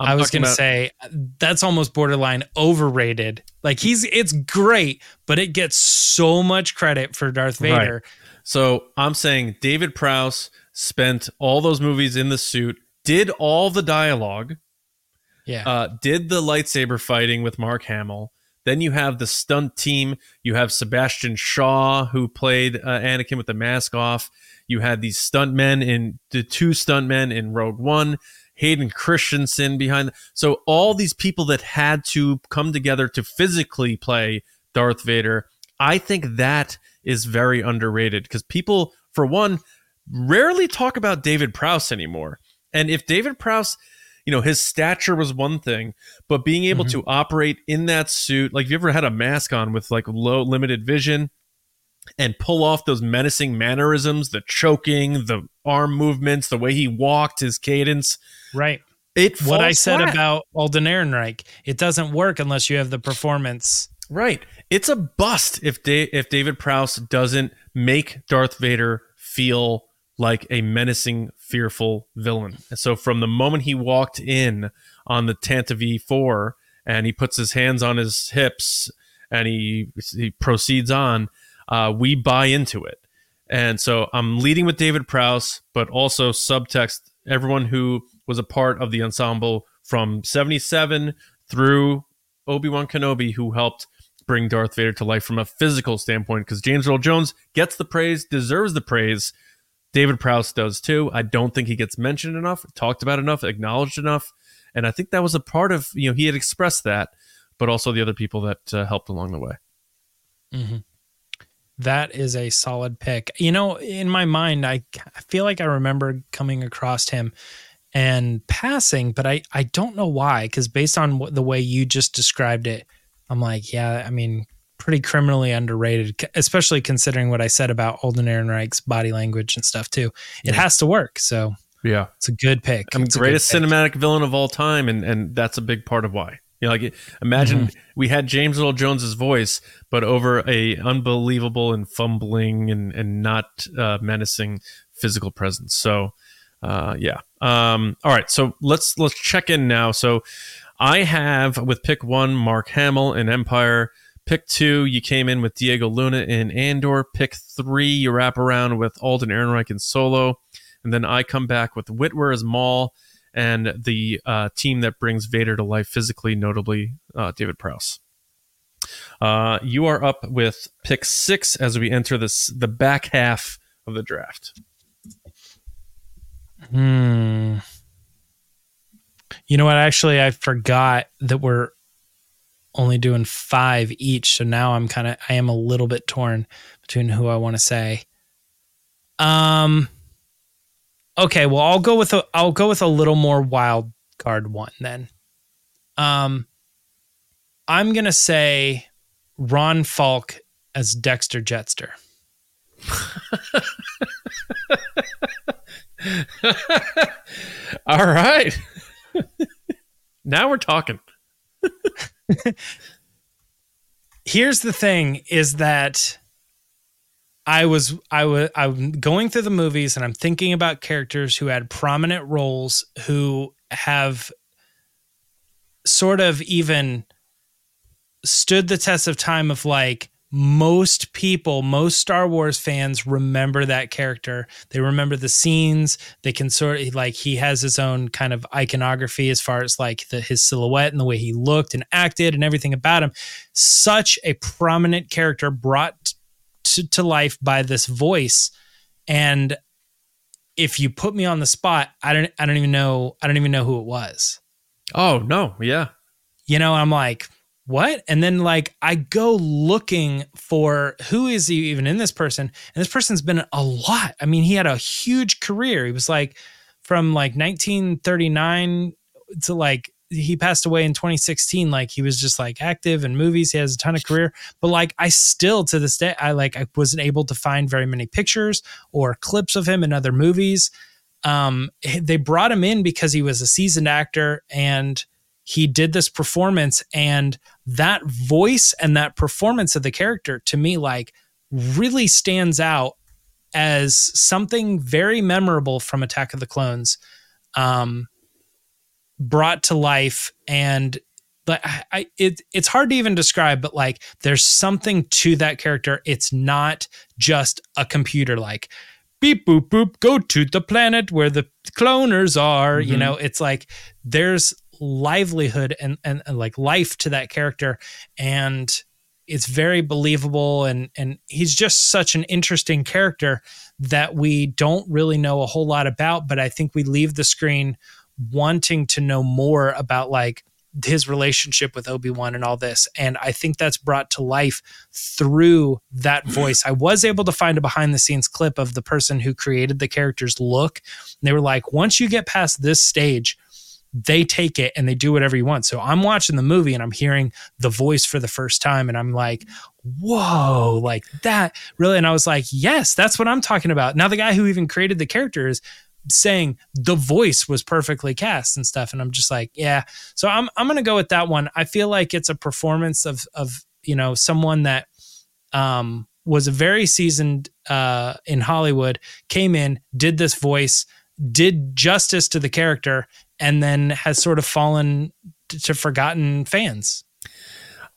I'm i was going to about- say that's almost borderline overrated. Like he's it's great, but it gets so much credit for Darth Right. Vader. So I'm saying David Prowse spent all those movies in the suit, did all the dialogue, Yeah. uh, did the lightsaber fighting with Mark Hamill. Then you have the stunt team. You have Sebastian Shaw, who played uh, Anakin with the mask off. You had these stuntmen in the two stuntmen in Rogue One, Hayden Christensen behind. So all these people that had to come together to physically play Darth Vader. I think that is very underrated because people, for one, rarely talk about David Prowse anymore. And if David Prowse, you know, his stature was one thing, but being able mm-hmm. to operate in that suit, like, have you ever had a mask on with like low limited vision and pull off those menacing mannerisms, the choking, the arm movements, the way he walked, his cadence? right. It What I said flat. about Alden Ehrenreich, it doesn't work unless you have the performance. Right. It's a bust if da- if David Prowse doesn't make Darth Vader feel like a menacing, fearful villain. And so from the moment he walked in on the Tantive 4 and he puts his hands on his hips and he he proceeds on, uh, we buy into it. And so I'm leading with David Prowse, but also subtext everyone who was a part of the ensemble from 77 through Obi-Wan Kenobi who helped bring Darth Vader to life from a physical standpoint because James Earl Jones gets the praise, deserves the praise. David Prowse does too. I don't think he gets mentioned enough, talked about enough, acknowledged enough, and I think that was a part of you know he had expressed that, but also the other people that uh, helped along the way. That is a solid pick. You know, in my mind, I, I feel like I remember coming across him and passing, but I, I don't know why. Because based on what, the way you just described it, I'm like, yeah, I mean, pretty criminally underrated, especially considering what I said about Alden Ehrenreich's body language and stuff too. It has to work, so Yeah, it's a good pick. I mean, It's a greatest pick. cinematic villain of all time, and and that's a big part of why. You know, like imagine Mm-hmm. we had James Earl Jones's voice, but over a unbelievable and fumbling and and not uh, menacing physical presence. So, uh, yeah. Um, all right, so let's let's check in now. So, I have with pick one Mark Hamill in Empire. Pick two, you came in with Diego Luna in Andor. Pick three, you wrap around with Alden Ehrenreich in Solo. And then I come back with Witwer as Maul and the uh, team that brings Vader to life physically, notably uh, David Prowse. Uh, you are up with pick six as we enter this the back half of the draft. Hmm. You know what? Actually, I forgot that we're only doing five each. So now I'm kind of I am a little bit torn between who I want to say. Um okay, well I'll go with a I'll go with a little more wild card one then. Um I'm gonna say Ron Falk as Dexter Jettster. All right. now we're talking. Here's the thing is that I was I was I'm going through the movies and I'm thinking about characters who had prominent roles who have sort of even stood the test of time of like most people, most Star Wars fans remember that character. They remember the scenes. They can sort of like he has his own kind of iconography as far as like the, his silhouette and the way he looked and acted and everything about him. Such a prominent character brought to, to life by this voice. And if you put me on the spot, I don't I don't even know I don't even know who it was. Oh no, yeah. You know, I'm like, what? And then like I go looking for who is he even in this person, and this person's been a lot. I mean, he had a huge career. He was like from like 1939 to like he passed away in 2016 like he was just like active in movies he has a ton of career but like i still to this day i like i wasn't able to find very many pictures or clips of him in other movies um they brought him in because he was a seasoned actor and he did this performance and that voice and that performance of the character to me like really stands out as something very memorable from attack of the clones um brought to life. And but I, it it's hard to even describe but like there's something to that character. It's not just a computer like beep boop boop go to the planet where the cloners are you Mhm. know? It's like there's livelihood and, and and like life to that character and it's very believable and and he's just such an interesting character that we don't really know a whole lot about but i think we leave the screen wanting to know more about like his relationship with Obi-Wan and all this and I think that's brought to life through that mm-hmm. voice. I was able to find a behind the scenes clip of the person who created the character's look. And they were like once you get past this stage they take it and they do whatever you want. So I'm watching the movie and I'm hearing the voice for the first time and I'm like, whoa, like that really. And I was like, yes, that's what I'm talking about. Now the guy who even created the character is saying the voice was perfectly cast and stuff. And I'm just like, yeah. So I'm I'm gonna go with that one. I feel like it's a performance of of you know someone that um was a very seasoned uh in Hollywood, came in, did this voice, did justice to the character, and then has sort of fallen to forgotten fans.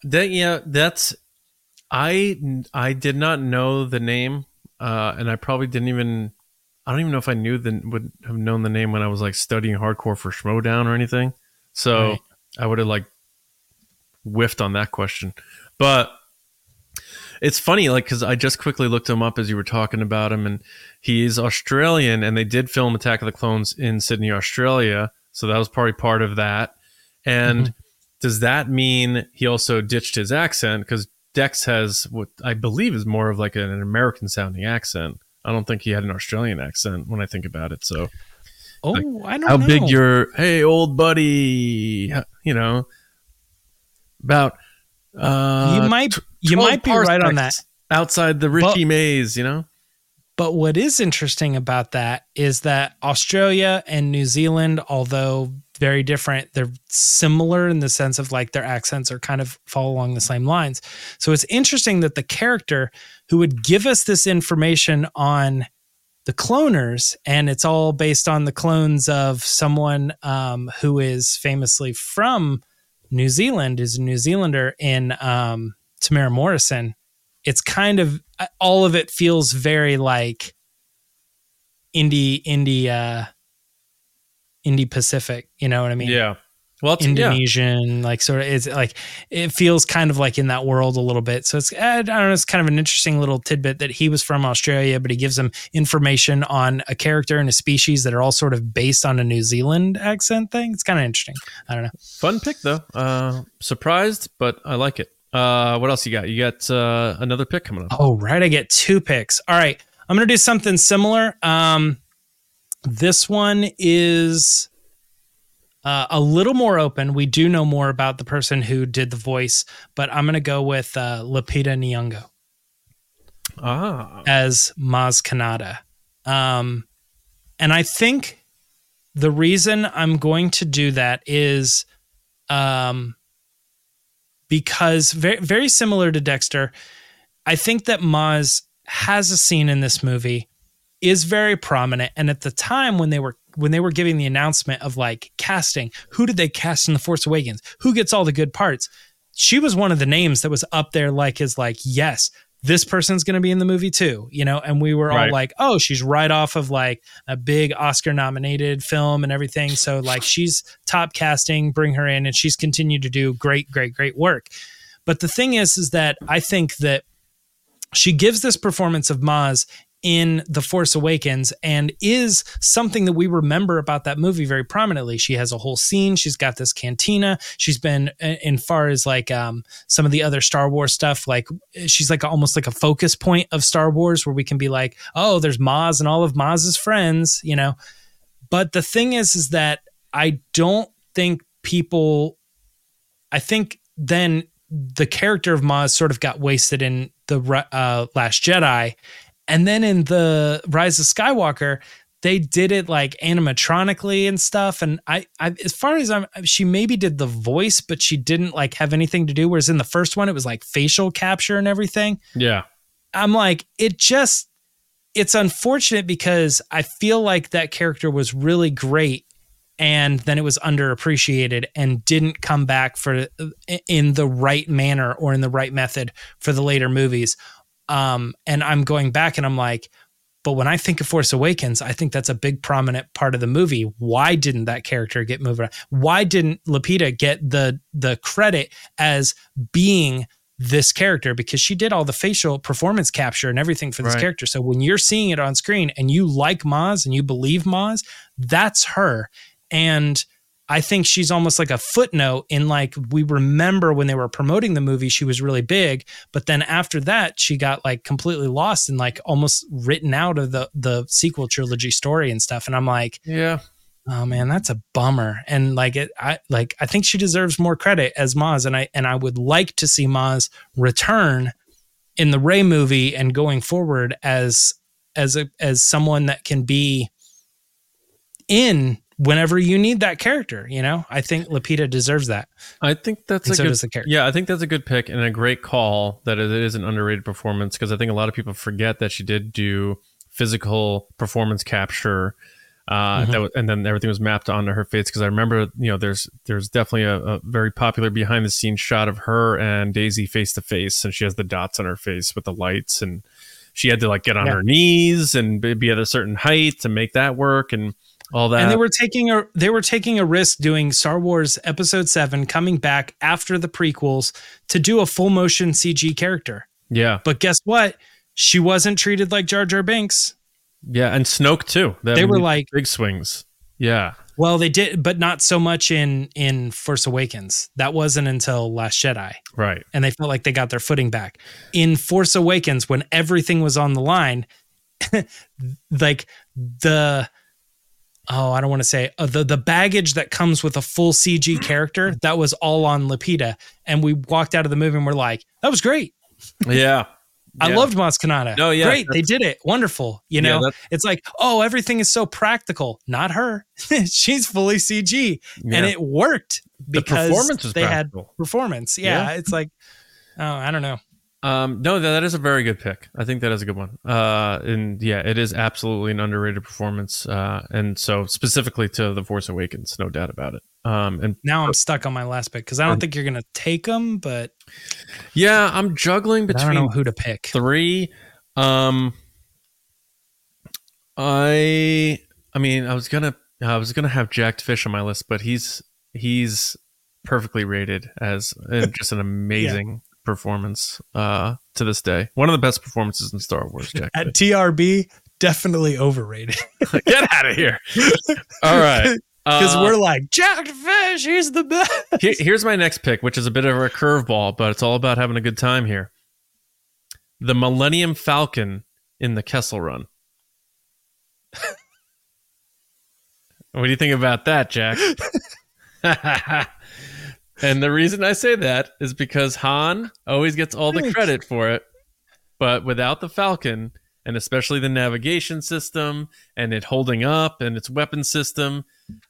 That yeah, that's I I did not know the name, uh, and I probably didn't even. I don't even know if I knew the would have known the name when I was like studying hardcore for Schmoedown or anything. So Right. I would have like whiffed on that question, but it's funny like because I just quickly looked him up as you were talking about him, and he's Australian, and they did film Attack of the Clones in Sydney, Australia. So that was probably part of that. And does that mean he also ditched his accent? Because Dex has what I believe is more of like an, an American sounding accent. I don't think he had an Australian accent when I think about it. So Oh, Like, I don't how know. big your hey old buddy, you know, about uh you might you might be right on that. outside the Richie Maze, you know. But what is interesting about that is that Australia and New Zealand, although very different, they're similar in the sense of like their accents are kind of fall along the same lines. So it's interesting that the character who would give us this information on the cloners, and it's all based on the clones of someone um, who is famously from New Zealand, is a New Zealander in um, Temuera Morrison. It's kind of all of it feels very like indie indie uh indie pacific you know what i mean Yeah. Well, it's, yeah. Indonesian, like sort of it's like it feels kind of like in that world a little bit. So it's I don't know, it's kind of an interesting little tidbit that he was from Australia, but he gives them information on a character and a species that are all sort of based on a New Zealand accent thing. It's kind of interesting. I don't know. Fun pick though. Uh, surprised, but I like it. Uh, what else you got? You got uh, another pick coming up. Oh, right. I get two picks. All right. I'm going to do something similar. Um, this one is uh, a little more open. We do know more about the person who did the voice, but I'm going to go with uh, Lupita Nyong'o Ah, as Maz Kanata. Um, and I think the reason I'm going to do that is um, because very, very similar to Dexter, I think that Maz has a scene in this movie is very prominent. And at the time when they were when they were giving the announcement of like casting who did they cast in the force awakens? Who gets all the good parts? She was one of the names that was up there like is like yes this person's going to be in the movie too you know? And we were Right. all like oh she's right off of like a big oscar nominated film and everything. So like she's top casting bring her in and she's continued to do great great great work. But the thing is is that i think that she gives this performance of Maz in The Force Awakens and is something that we remember about that movie very prominently. She has a whole scene. She's got this cantina. She's been uh, in far as like um, some of the other Star Wars stuff. Like she's like almost like a focus point of Star Wars where we can be like, oh, there's Maz and all of Maz's friends, you know. But the thing is, is that I don't think people. I think then the character of Maz sort of got wasted in the uh, Last Jedi, and then in the Rise of Skywalker, they did it like animatronically and stuff. And I, I as far as I'm, she maybe did the voice, but she didn't like have anything to do. Whereas in the first one, it was like facial capture and everything. yeah. I'm like, it just, it's unfortunate because I feel like that character was really great and then it was underappreciated and didn't come back for uh, in the right manner or in the right method for the later movies. Um, and I'm going back and I'm like, but when I think of Force Awakens, I think that's a big prominent part of the movie. Why didn't that character get moved around? Why didn't Lupita get the the credit as being this character? Because she did all the facial performance capture and everything for this Right. character. So when you're seeing it on screen and you like Maz and you believe Maz, that's her. And I think she's almost like a footnote in like we remember when they were promoting the movie, she was really big, but then after that, she got like completely lost and like almost written out of the the sequel trilogy story and stuff. And I'm like, Yeah. oh man, that's a bummer. And like it, I like I think she deserves more credit as Maz, and I and I would like to see Maz return in the Rey movie and going forward as as a as someone that can be in whenever you need that character. You know, I think Lupita deserves that. I think that's And a so good. does the character. Yeah, I think that's a good pick and a great call. That it is an underrated performance because I think a lot of people forget that she did do physical performance capture. Uh, Mm-hmm. was, and then everything was mapped onto her face because I remember, you know, there's there's definitely a, a very popular behind the scenes shot of her and Daisy face to face, and she has the dots on her face with the lights, and she had to like get on Yeah. her knees and be at a certain height to make that work and all that. and they were taking a they were taking a risk doing Star Wars Episode Seven, coming back after the prequels to do a full motion CG character. yeah, But guess what? She wasn't treated like Jar Jar Binks. yeah, and Snoke too. That- They were like- big swings. Yeah, Well, they did, but not so much in in Force Awakens. That wasn't until Last Jedi, right. and they felt like they got their footing back. In Force Awakens, when everything was on the line, like the oh, I don't want to say uh, the the baggage that comes with a full CG character that was all on Lupita, and we walked out of the movie and we're like, that was great. Yeah. I Yeah. loved Maz Kanata. No, yeah, great, they did it, wonderful. You know, that's- it's like, oh, everything is so practical. Not her. She's fully CG, and it worked because performance was they practical. had performance. Yeah, Yeah. it's like, oh, I don't know. Um, no, that, is a very good pick. I think that is a good one. Uh, and yeah, it is absolutely an underrated performance. Uh, and so specifically to The Force Awakens, no doubt about it. Um, and Now I'm stuck on my last pick because I don't think you're gonna take them, but yeah, I'm juggling I don't know between who to pick. three. Um, I, I mean, I was gonna, I was gonna have Jacked Fish on my list, but he's he's perfectly rated as just an amazing performance uh, to this day. One of the best performances in Star Wars. Jack, At TRB, definitely overrated. get out of here! All right, Because Uh, we're like, Jack Fish, he's the best. Here- here's my next pick, which is a bit of a curveball, but it's all about having a good time here. The Millennium Falcon in the Kessel Run. what do you think about that, Jack? And the reason I say that is because Han always gets all the credit for it, but without the Falcon, and especially the navigation system and it holding up and its weapon system,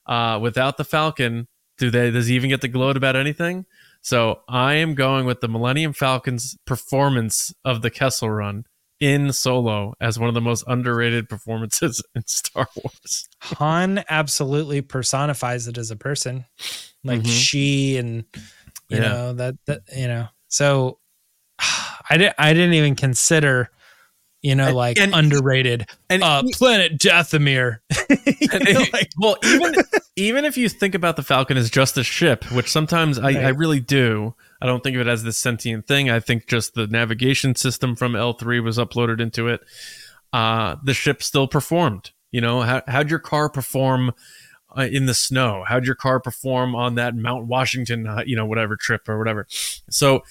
uh, without the Falcon, do they does he even get to gloat about anything? So I am going with the Millennium Falcon's performance of the Kessel Run in Solo as one of the most underrated performances in Star Wars. Han absolutely personifies it as a person, like Mhm. she and you Yeah. know that that you know. So I didn't I didn't even consider you know And- like and- underrated And uh planet Dathomir. And You know, it- like, well, even even if you think about the Falcon as just a ship, which sometimes I, I really do, I don't think of it as this sentient thing. I think just the navigation system from L three was uploaded into it. Uh, the ship still performed. You know, how, how'd your car perform uh, in the snow? How'd your car perform on that Mount Washington, uh, you know, whatever trip or whatever? So,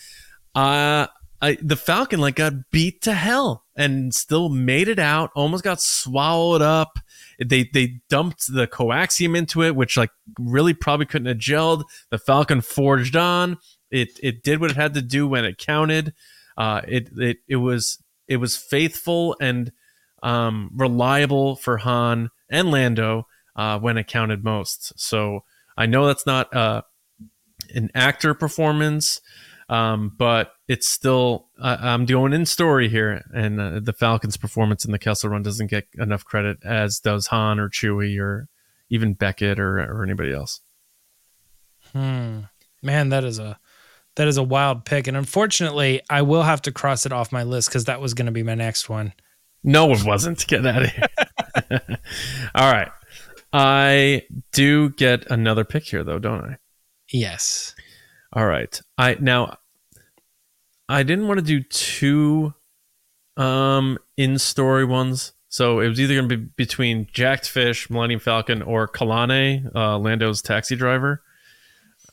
uh, I, the Falcon like got beat to hell and still made it out. Almost got swallowed up. They they dumped the coaxium into it, which like really probably couldn't have gelled. The Falcon forged on. It it did what it had to do when it counted. Uh, it it it was it was faithful and um, reliable for Han and Lando uh, when it counted most. So I know that's not uh, an actor performance, um, but it's still I I'm going in story here, and uh, the Falcons' performance in the Kessel Run doesn't get enough credit, as does Han or Chewie or even Beckett or, or anybody else. Hmm. Man, that is a that is a wild pick, and unfortunately, I will have to cross it off my list because that was going to be my next one. No, it wasn't. Get out of here. All right. I do get another pick here, though, don't I? Yes. All right. I now I didn't want to do two um in story ones. So it was either going to be between Jacked Fish, Millennium Falcon, or Kalane, uh, Lando's taxi driver.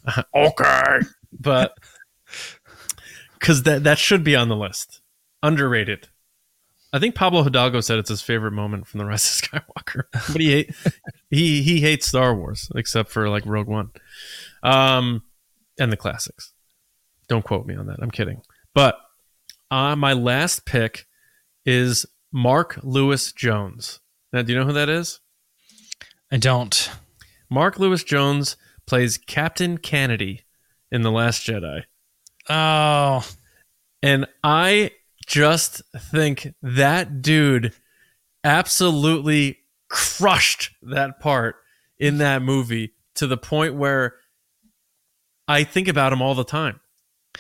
okay, but because that that should be on the list. Underrated. I think Pablo Hidalgo said it's his favorite moment from the Rise of Skywalker, but he hate, he he hates Star Wars except for like Rogue One, um, and the classics. Don't quote me on that. I'm kidding. But uh, my last pick is Mark Lewis Jones. Now, do you know who that is? I don't. Mark Lewis Jones plays Captain Canady in The Last Jedi. Oh, And I just think that dude absolutely crushed that part in that movie to the point where I think about him all the time.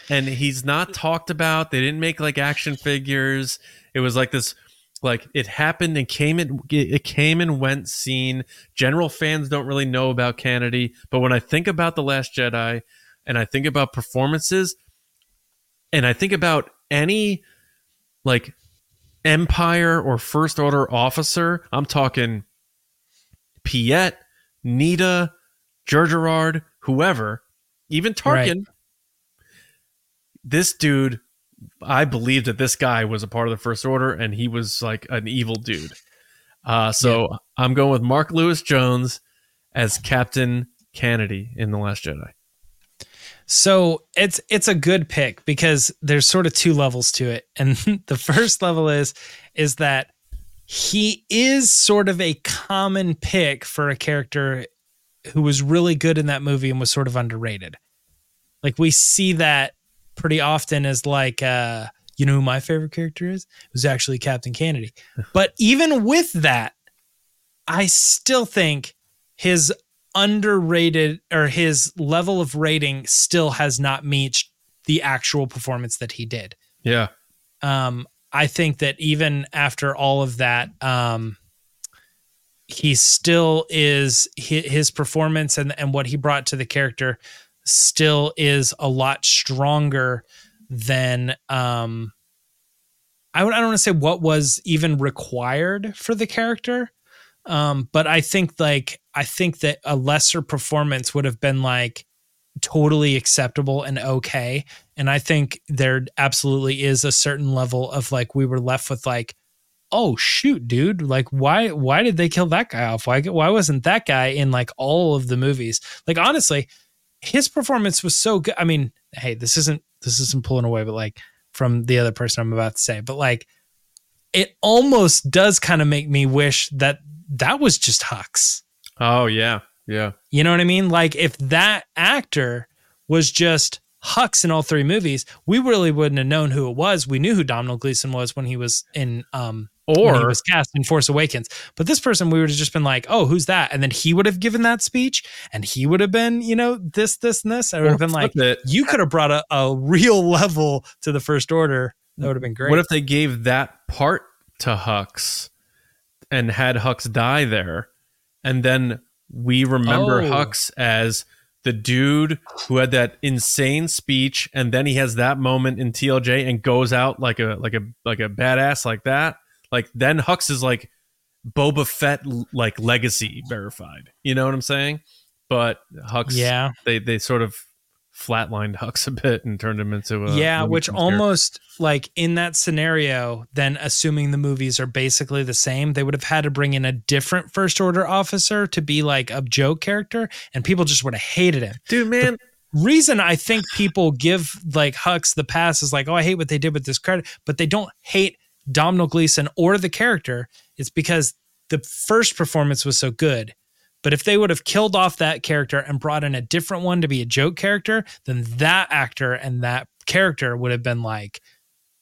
And he's not talked about. They didn't make like action figures. It was like this like it happened and came and it came and went scene. General fans don't really know about Canady, but when I think about The Last Jedi and I think about performances and I think about any like Empire or First Order officer, I'm talking Piett, Needa, Gergerard, whoever, even Tarkin. This dude, I believe that this guy was a part of the First Order and he was like an evil dude. Uh, so I'm going with Mark Lewis Jones as Captain Canady in The Last Jedi. So it's it's a good pick because there's sort of two levels to it. And the first level is is that he is sort of a common pick for a character who was really good in that movie and was sort of underrated. Like we see that pretty often as like uh you know who my favorite character is? It was actually Captain Canady. But even with that, I still think his underrated or his level of rating still has not matched the actual performance that he did. Yeah. Um, I think that even after all of that, um, he still is his performance and and what he brought to the character still is a lot stronger than um I, would, I don't want to say what was even required for the character um but i think like i think that a lesser performance would have been like totally acceptable and okay. And i think there absolutely is a certain level of like we were left with like oh shoot dude. Like why why did they kill that guy off? Why why wasn't that guy in like all of the movies? Like honestly his performance was so good. I mean hey this isn't this isn't pulling away but like from the other person i'm about to say but like it almost does kind of make me wish that that was just hux Oh yeah, yeah. you know what I mean? Like if that actor was just Hux in all three movies, we really wouldn't have known who it was. We knew who Domhnall Gleeson was when he was in um when he Or was cast in Force Awakens. But this person we would have just been like, "Oh, who's that?" And then he would have given that speech and he would have been, you know, this this and this. I would have been like, it. "You could have brought a, a real level to the first order." That would have been great. What if they gave that part to Hux and had Hux die there? And then we remember Oh. Hux as the dude who had that insane speech and then he has that moment in TLJ and goes out like a like a like a badass like that. Like then Hux is like Boba Fett like legacy verified. You know what I'm saying? But Hux yeah. they they sort of flatlined Hux a bit and turned him into a yeah, which Tunes character. almost like in that scenario, then assuming the movies are basically the same, they would have had to bring in a different first order officer to be like a joke character, and people just would have hated him. dude man Reason I think people give like Hux the pass is like, oh, I hate what they did with this credit, but they don't hate Domhnall Gleeson or the character. It's because the first performance was so good. But if they would have killed off that character and brought in a different one to be a joke character, then that actor and that character would have been like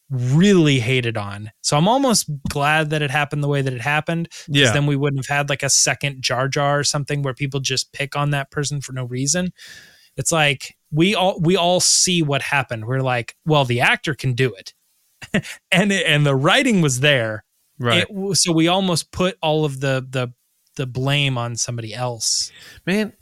really hated on. So I'm almost glad that it happened the way that it happened. Yeah. Then we wouldn't have had like a second Jar Jar or something where people just pick on that person for no reason. It's like we all we all see what happened. We're like, well, the actor can do it. and it, and the writing was there. right It so we almost put all of the the the blame on somebody else. Man,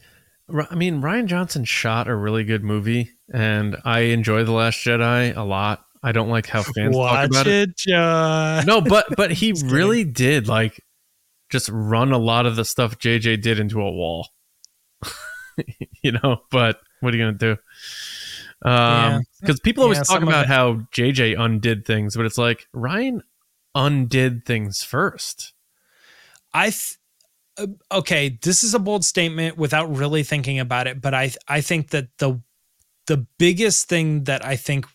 I mean, Rian Johnson shot a really good movie, and I enjoy The Last Jedi a lot. I don't like how fans talk about it. it, John. No, but but he Just kidding. really did like just run a lot of the stuff JJ did into a wall. you know, but what are you gonna do? Um, because people always Yeah, talk about how JJ undid things, but it's like Ryan undid things first. I th- Uh, okay, this is a bold statement without really thinking about it, but I I think that the the biggest thing that I think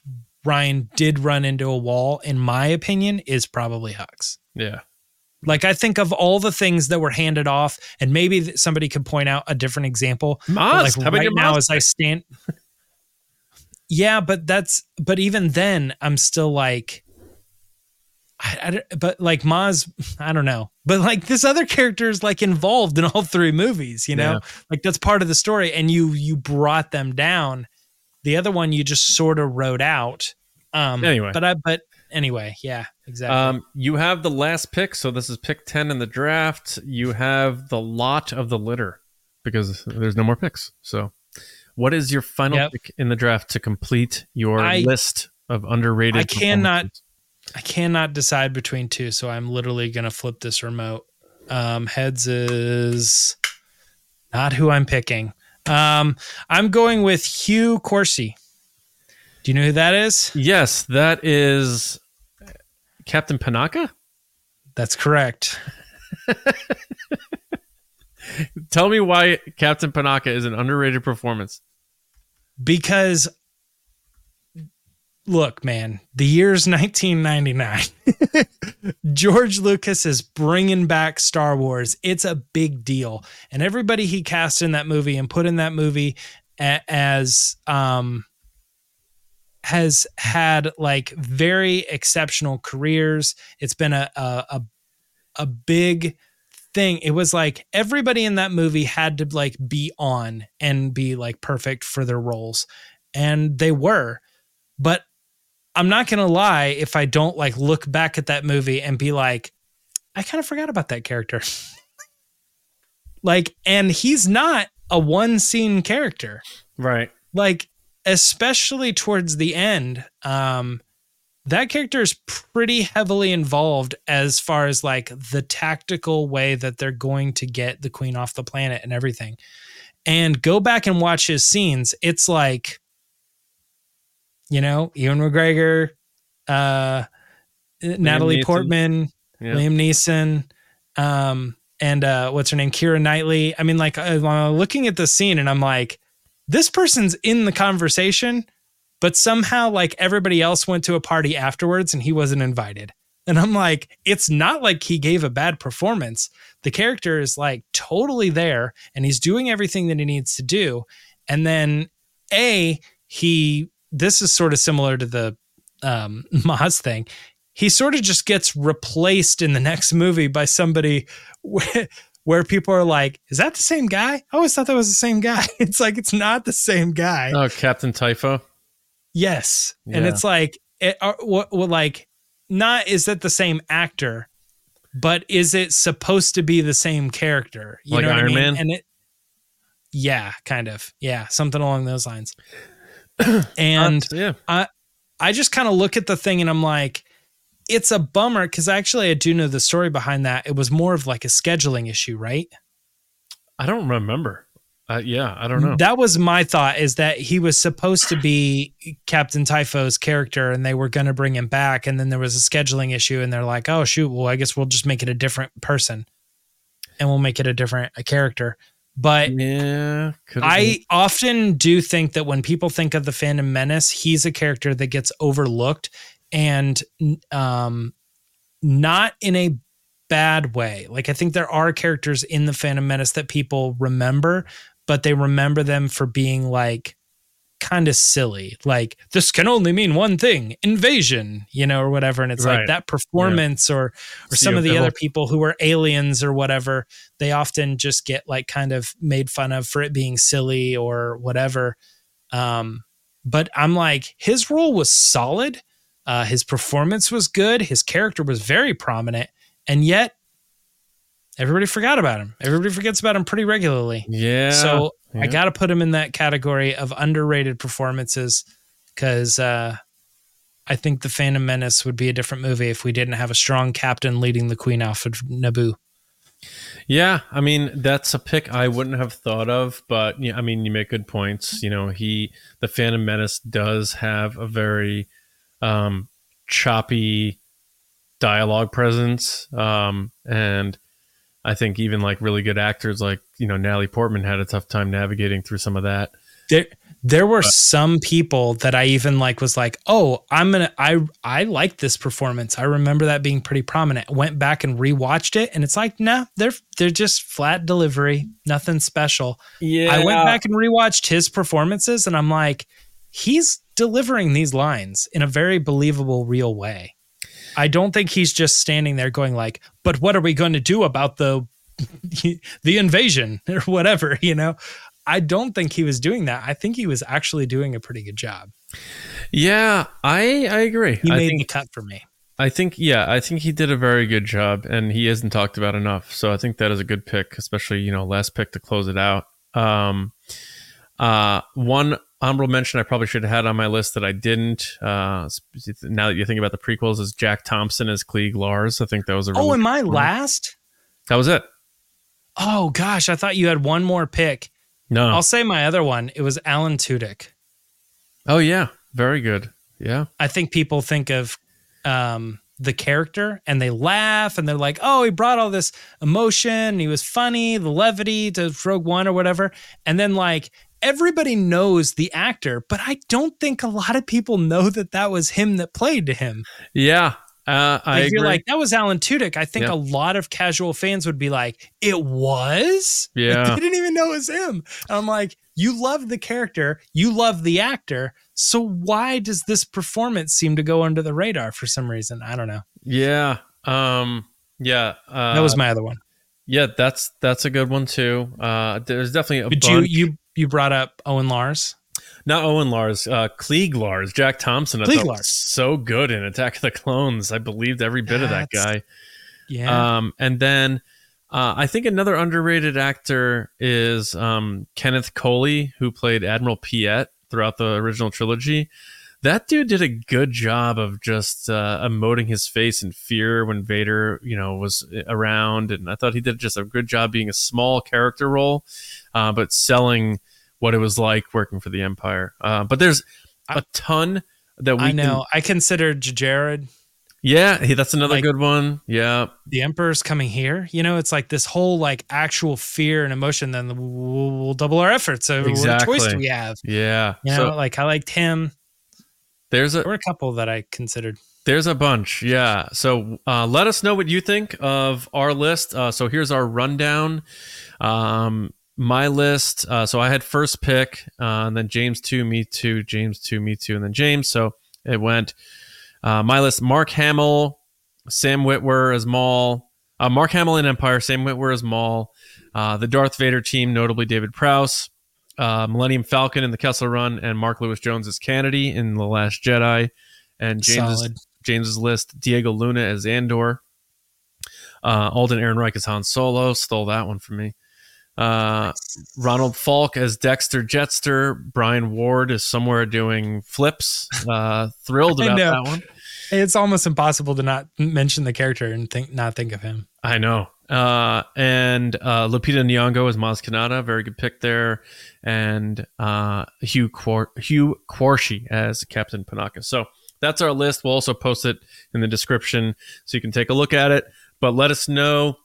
Ryan did run into a wall, in my opinion, is probably Hux. Yeah. Like I think of all the things that were handed off, and maybe somebody could point out a different example. but, like how about right your now, Maz as I stand, yeah, but that's but even then, I'm still like, I, I but like Maz, I don't know, but like this other character is like involved in all three movies, you know, Yeah. like that's part of the story, and you you brought them down. The other one you just sort of wrote out. Um, Anyway. but I but anyway, yeah, exactly. Um, you have the last pick, so this is pick ten in the draft. You have the lot of the litter because there's no more picks. So, what is your final Yep. pick in the draft to complete your I- list of underrated? I cannot-? I cannot decide between two, so I'm literally gonna flip this remote. Um, heads is not who I'm picking. Um, I'm going with Hugh Quarshie. Do you know who that is? Yes, that is Captain Panaka. That's correct. Tell me why Captain Panaka is an underrated performance. Because look, man, the year's 1999. George Lucas is bringing back Star Wars. It's a big deal. And everybody he cast in that movie and put in that movie as um has had like very exceptional careers. It's been a a a, a big thing. It was like everybody in that movie had to like be on and be like perfect for their roles. And they were. But I'm not going to lie if I don't like look back at that movie and be like I kind of forgot about that character. Like, and he's not a one scene character. Right. Like, especially towards the end, um, that character is pretty heavily involved as far as like the tactical way that they're going to get the queen off the planet and everything. And go back and watch his scenes. It's like, you know, Ewan McGregor, uh, Natalie Neeson. Portman, Yeah. Liam Neeson, um, and uh, what's her name, Keira Knightley. I mean, like, I'm looking at the scene and I'm like, this person's in the conversation, but somehow, like, everybody else went to a party afterwards and he wasn't invited. And I'm like, it's not like he gave a bad performance. The character is like totally there and he's doing everything that he needs to do. And then, A, he, this is sort of similar to the um, Maz thing he sort of just gets replaced in the next movie by somebody where, where people are like, "Is that the same guy?" I always thought that was the same guy. It's like it's not the same guy. Oh, Captain Typho. yes, and it's like, it, uh, what, what, like, not is that the same actor, but is it supposed to be the same character? You Like know what I Iron mean? Man? And it, yeah, kind of, yeah, something along those lines. and Uh, yeah. I just kind of look at the thing and I'm like, it's a bummer because actually I do know the story behind that. It was more of like a scheduling issue, right? I don't remember. Uh, yeah, I don't know. That was my thought is that he was supposed to be Captain Typho's character and they were going to bring him back. And then there was a scheduling issue and they're like, oh, shoot, well, I guess we'll just make it a different person and we'll make it a different a character. But yeah, I often do think that when people think of the Phantom Menace, he's a character that gets overlooked and um, not in a bad way. Like I think there are characters in the Phantom Menace that people remember, but they remember them for being like kind of silly. Like this can only mean one thing, invasion, you know, or whatever. And it's like that performance or or some of the Theo other people who are aliens or whatever, they often just get like kind of made fun of for it being silly or whatever. Um, but I'm like, his role was solid. Uh, his performance was good. His character was very prominent, and yet everybody forgot about him. Everybody forgets about him pretty regularly. Yeah. so yeah. I got to put him in that category of underrated performances because uh, I think the Phantom Menace would be a different movie if we didn't have a strong captain leading the Queen off of Naboo. Yeah, I mean that's a pick I wouldn't have thought of, but yeah, I mean you make good points. You know, he the Phantom Menace does have a very um, choppy dialogue presence, um, and I think even like really good actors like you know Natalie Portman had a tough time navigating through some of that. There, there were some people that I even like was like, oh, I'm gonna, I, I like this performance. I remember that being pretty prominent. Went back and rewatched it, and it's like, nah, they're they're just flat delivery, nothing special. Yeah, I went back and rewatched his performances, and I'm like, he's delivering these lines in a very believable, real way. I don't think he's just standing there going like, "But what are we going to do about the the invasion or whatever?" You know, I don't think he was doing that. I think he was actually doing a pretty good job. Yeah, I I agree. He I made think the cut for me. I think yeah, I think he did a very good job, and he isn't talked about enough. So I think that is a good pick, especially you know last pick to close it out. Um, uh, one honorable mention I probably should have had on my list that I didn't. Uh, now that you think about the prequels, is Jack Thompson as Cliegg Lars. I think that was a really Oh, am I last? that was it. Oh gosh, I thought you had one more pick. No. I'll say my other one. It was Alan Tudyk. oh yeah, very good. Yeah. I think people think of um, the character and they laugh and they're like, oh, he brought all this emotion. He was funny, the levity to Rogue One or whatever. And then, like, everybody knows the actor, but I don't think a lot of people know that that was him that played to him. Yeah. Uh, I you're like, that was Alan Tudyk. I think Yeah. a lot of casual fans would be like, it was? Yeah. they didn't even know it was him. And I'm like, you love the character, you love the actor. So why does this performance seem to go under the radar for some reason? I don't know. yeah. Um, yeah. Uh, That was my other one. yeah. That's that's a good one too. Uh, there's definitely a But bunch. you you brought up Owen Lars. Not Owen Lars, uh, Cliegg Lars, Jack Thompson. I Cliegg thought Lars. so good in Attack of the Clones. I believed every bit of that guy. Yeah. Um, and then Uh, I think another underrated actor is um, Kenneth Coley, who played Admiral Piett throughout the original trilogy. That dude did a good job of just uh, emoting his face in fear when Vader, you know, was around, and I thought he did just a good job being a small character role, uh, but selling what it was like working for the Empire. Uh, but there's a ton that we I know. can- I considered Jared yeah, he, that's another Like- good one. Yeah, the emperor's coming here you know it's like this whole like actual fear and emotion then we'll, we'll double our efforts so what Exactly. choice do we have yeah. you know so like i liked him there's a there were a couple that i considered There's a bunch, yeah. So uh, let us know what you think of our list. Uh, so here's our rundown. Um, my list. Uh, so I had first pick, uh, and then James two, me two, James two, me two, and then James. So it went. Uh, my list: Mark Hamill, Sam Witwer as Maul, uh, Mark Hamill in Empire, Sam Witwer as Maul, uh, the Darth Vader team, notably David Prowse, uh, Millennium Falcon in the Kessel Run, and Mark Lewis Jones as Canady in the Last Jedi, and James solid James's list: Diego Luna as Andor, uh, Alden Ehrenreich as Han Solo. Stole that one from me. Uh, Ronald Falk as Dexter Jettster. Brian Ward is somewhere doing flips. Uh, thrilled about that one. it's almost impossible to not mention the character and think not think of him I know. Uh, and uh, Lupita Nyong'o as Maz Kanata, very good pick there, and uh, Hugh Quar- Hugh Quarshie as Captain Panaka. So that's our list. We'll also post it in the description so you can take a look at it. But let us know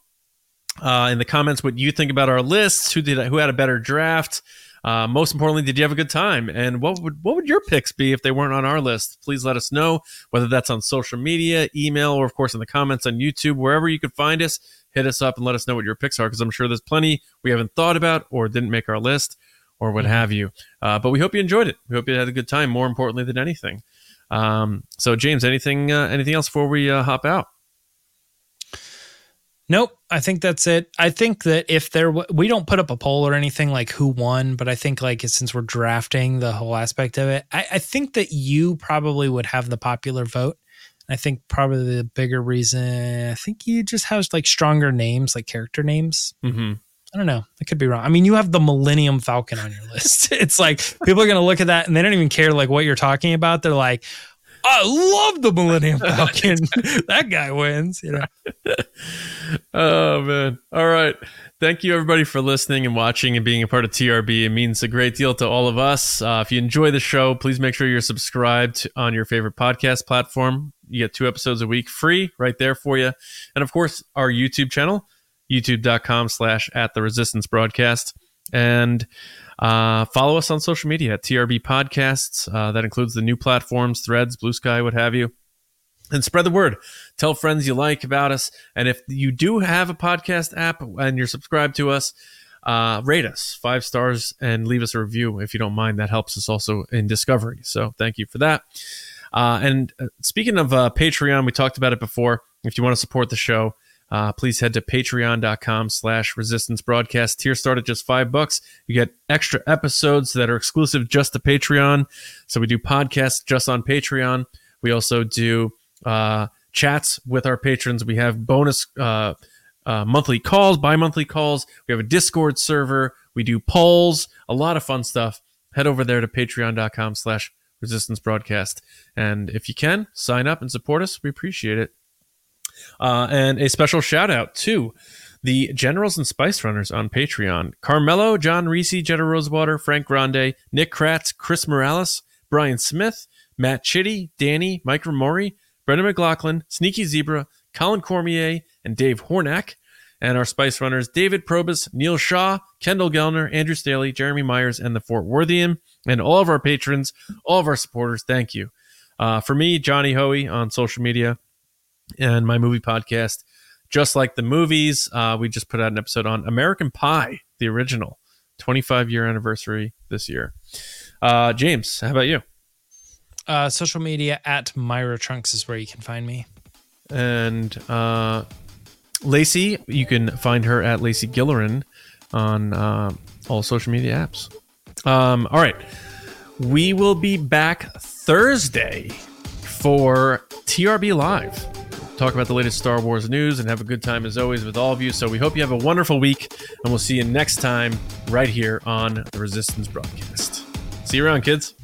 uh, in the comments what you think about our lists. Who did who had a better draft? Uh, most importantly, did you have a good time? And what would what would your picks be if they weren't on our list? Please let us know. Whether that's on social media, email, or of course in the comments on YouTube, wherever you could find us. Hit us up and let us know what your picks are because I'm sure there's plenty we haven't thought about or didn't make our list or what have you. Uh, but we hope you enjoyed it. We hope you had a good time. More importantly than anything. Um, so James, anything uh, anything else before we uh, hop out? Nope, I think that's it. I think that if there, w- we don't put up a poll or anything like who won, but I think like since we're drafting the whole aspect of it, I, I think that you probably would have the popular vote. I think probably the bigger reason, I think you just have like stronger names, like character names. Mm-hmm. I don't know. I could be wrong. I mean, you have the Millennium Falcon on your list. It's like people are going to look at that and they don't even care like what you're talking about. They're like, I love the Millennium Falcon. that guy wins. You know. Oh man! All right. Thank you everybody for listening and watching and being a part of TRB. It means a great deal to all of us. Uh, if you enjoy the show, please make sure you're subscribed on your favorite podcast platform. You get two episodes a week free right there for you, and of course our YouTube channel, YouTube.com/slash At the Resistance Broadcast, and uh, follow us on social media at TRB Podcasts. Uh, that includes the new platforms, Threads, Blue Sky, what have you and spread the word. Tell friends you like about us. And if you do have a podcast app and you're subscribed to us, uh, rate us five stars and leave us a review if you don't mind. That helps us also in discovery. So thank you for that. Uh, and uh, speaking of Patreon, we talked about it before. If you want to support the show, uh, please head to patreon.com slash resistance broadcast. Tier start at just five bucks. You get extra episodes that are exclusive just to Patreon. So we do podcasts just on Patreon. We also do uh, chats with our patrons. We have bonus uh, uh, monthly calls, bi monthly calls. We have a Discord server. We do polls, a lot of fun stuff. Head over there to patreon.com slash resistance broadcast. And if you can, sign up and support us. We appreciate it. Uh, and a special shout out to the Generals and Spice Runners on Patreon Carmelo, John Reese, Jetta Rosewater, Frank Grande, Nick Kratz, Chris Morales, Brian Smith, Matt Chitty, Danny, Mike Ramori, Brendan McLaughlin, Sneaky Zebra, Colin Cormier, and Dave Hornack. And our Spice Runners, David Probus, Neil Shaw, Kendall Gellner, Andrew Staley, Jeremy Myers, and the Fort Worthian. And all of our patrons, all of our supporters, thank you. Uh, for me, Johnny Hoey on social media and my movie podcast, just like the movies, uh, we just put out an episode on American Pie, the original, 25 year anniversary this year. Uh, James, how about you? Uh, social media at Myra Trunks is where you can find me. And uh, Lacey, you can find her at Lacey Gillerin on uh, all social media apps. Um, all right. We will be back Thursday for TRB Live. Talk about the latest Star Wars news, and have a good time as always with all of you. So we hope you have a wonderful week, and we'll see you next time right here on the Resistance broadcast. See you around, kids.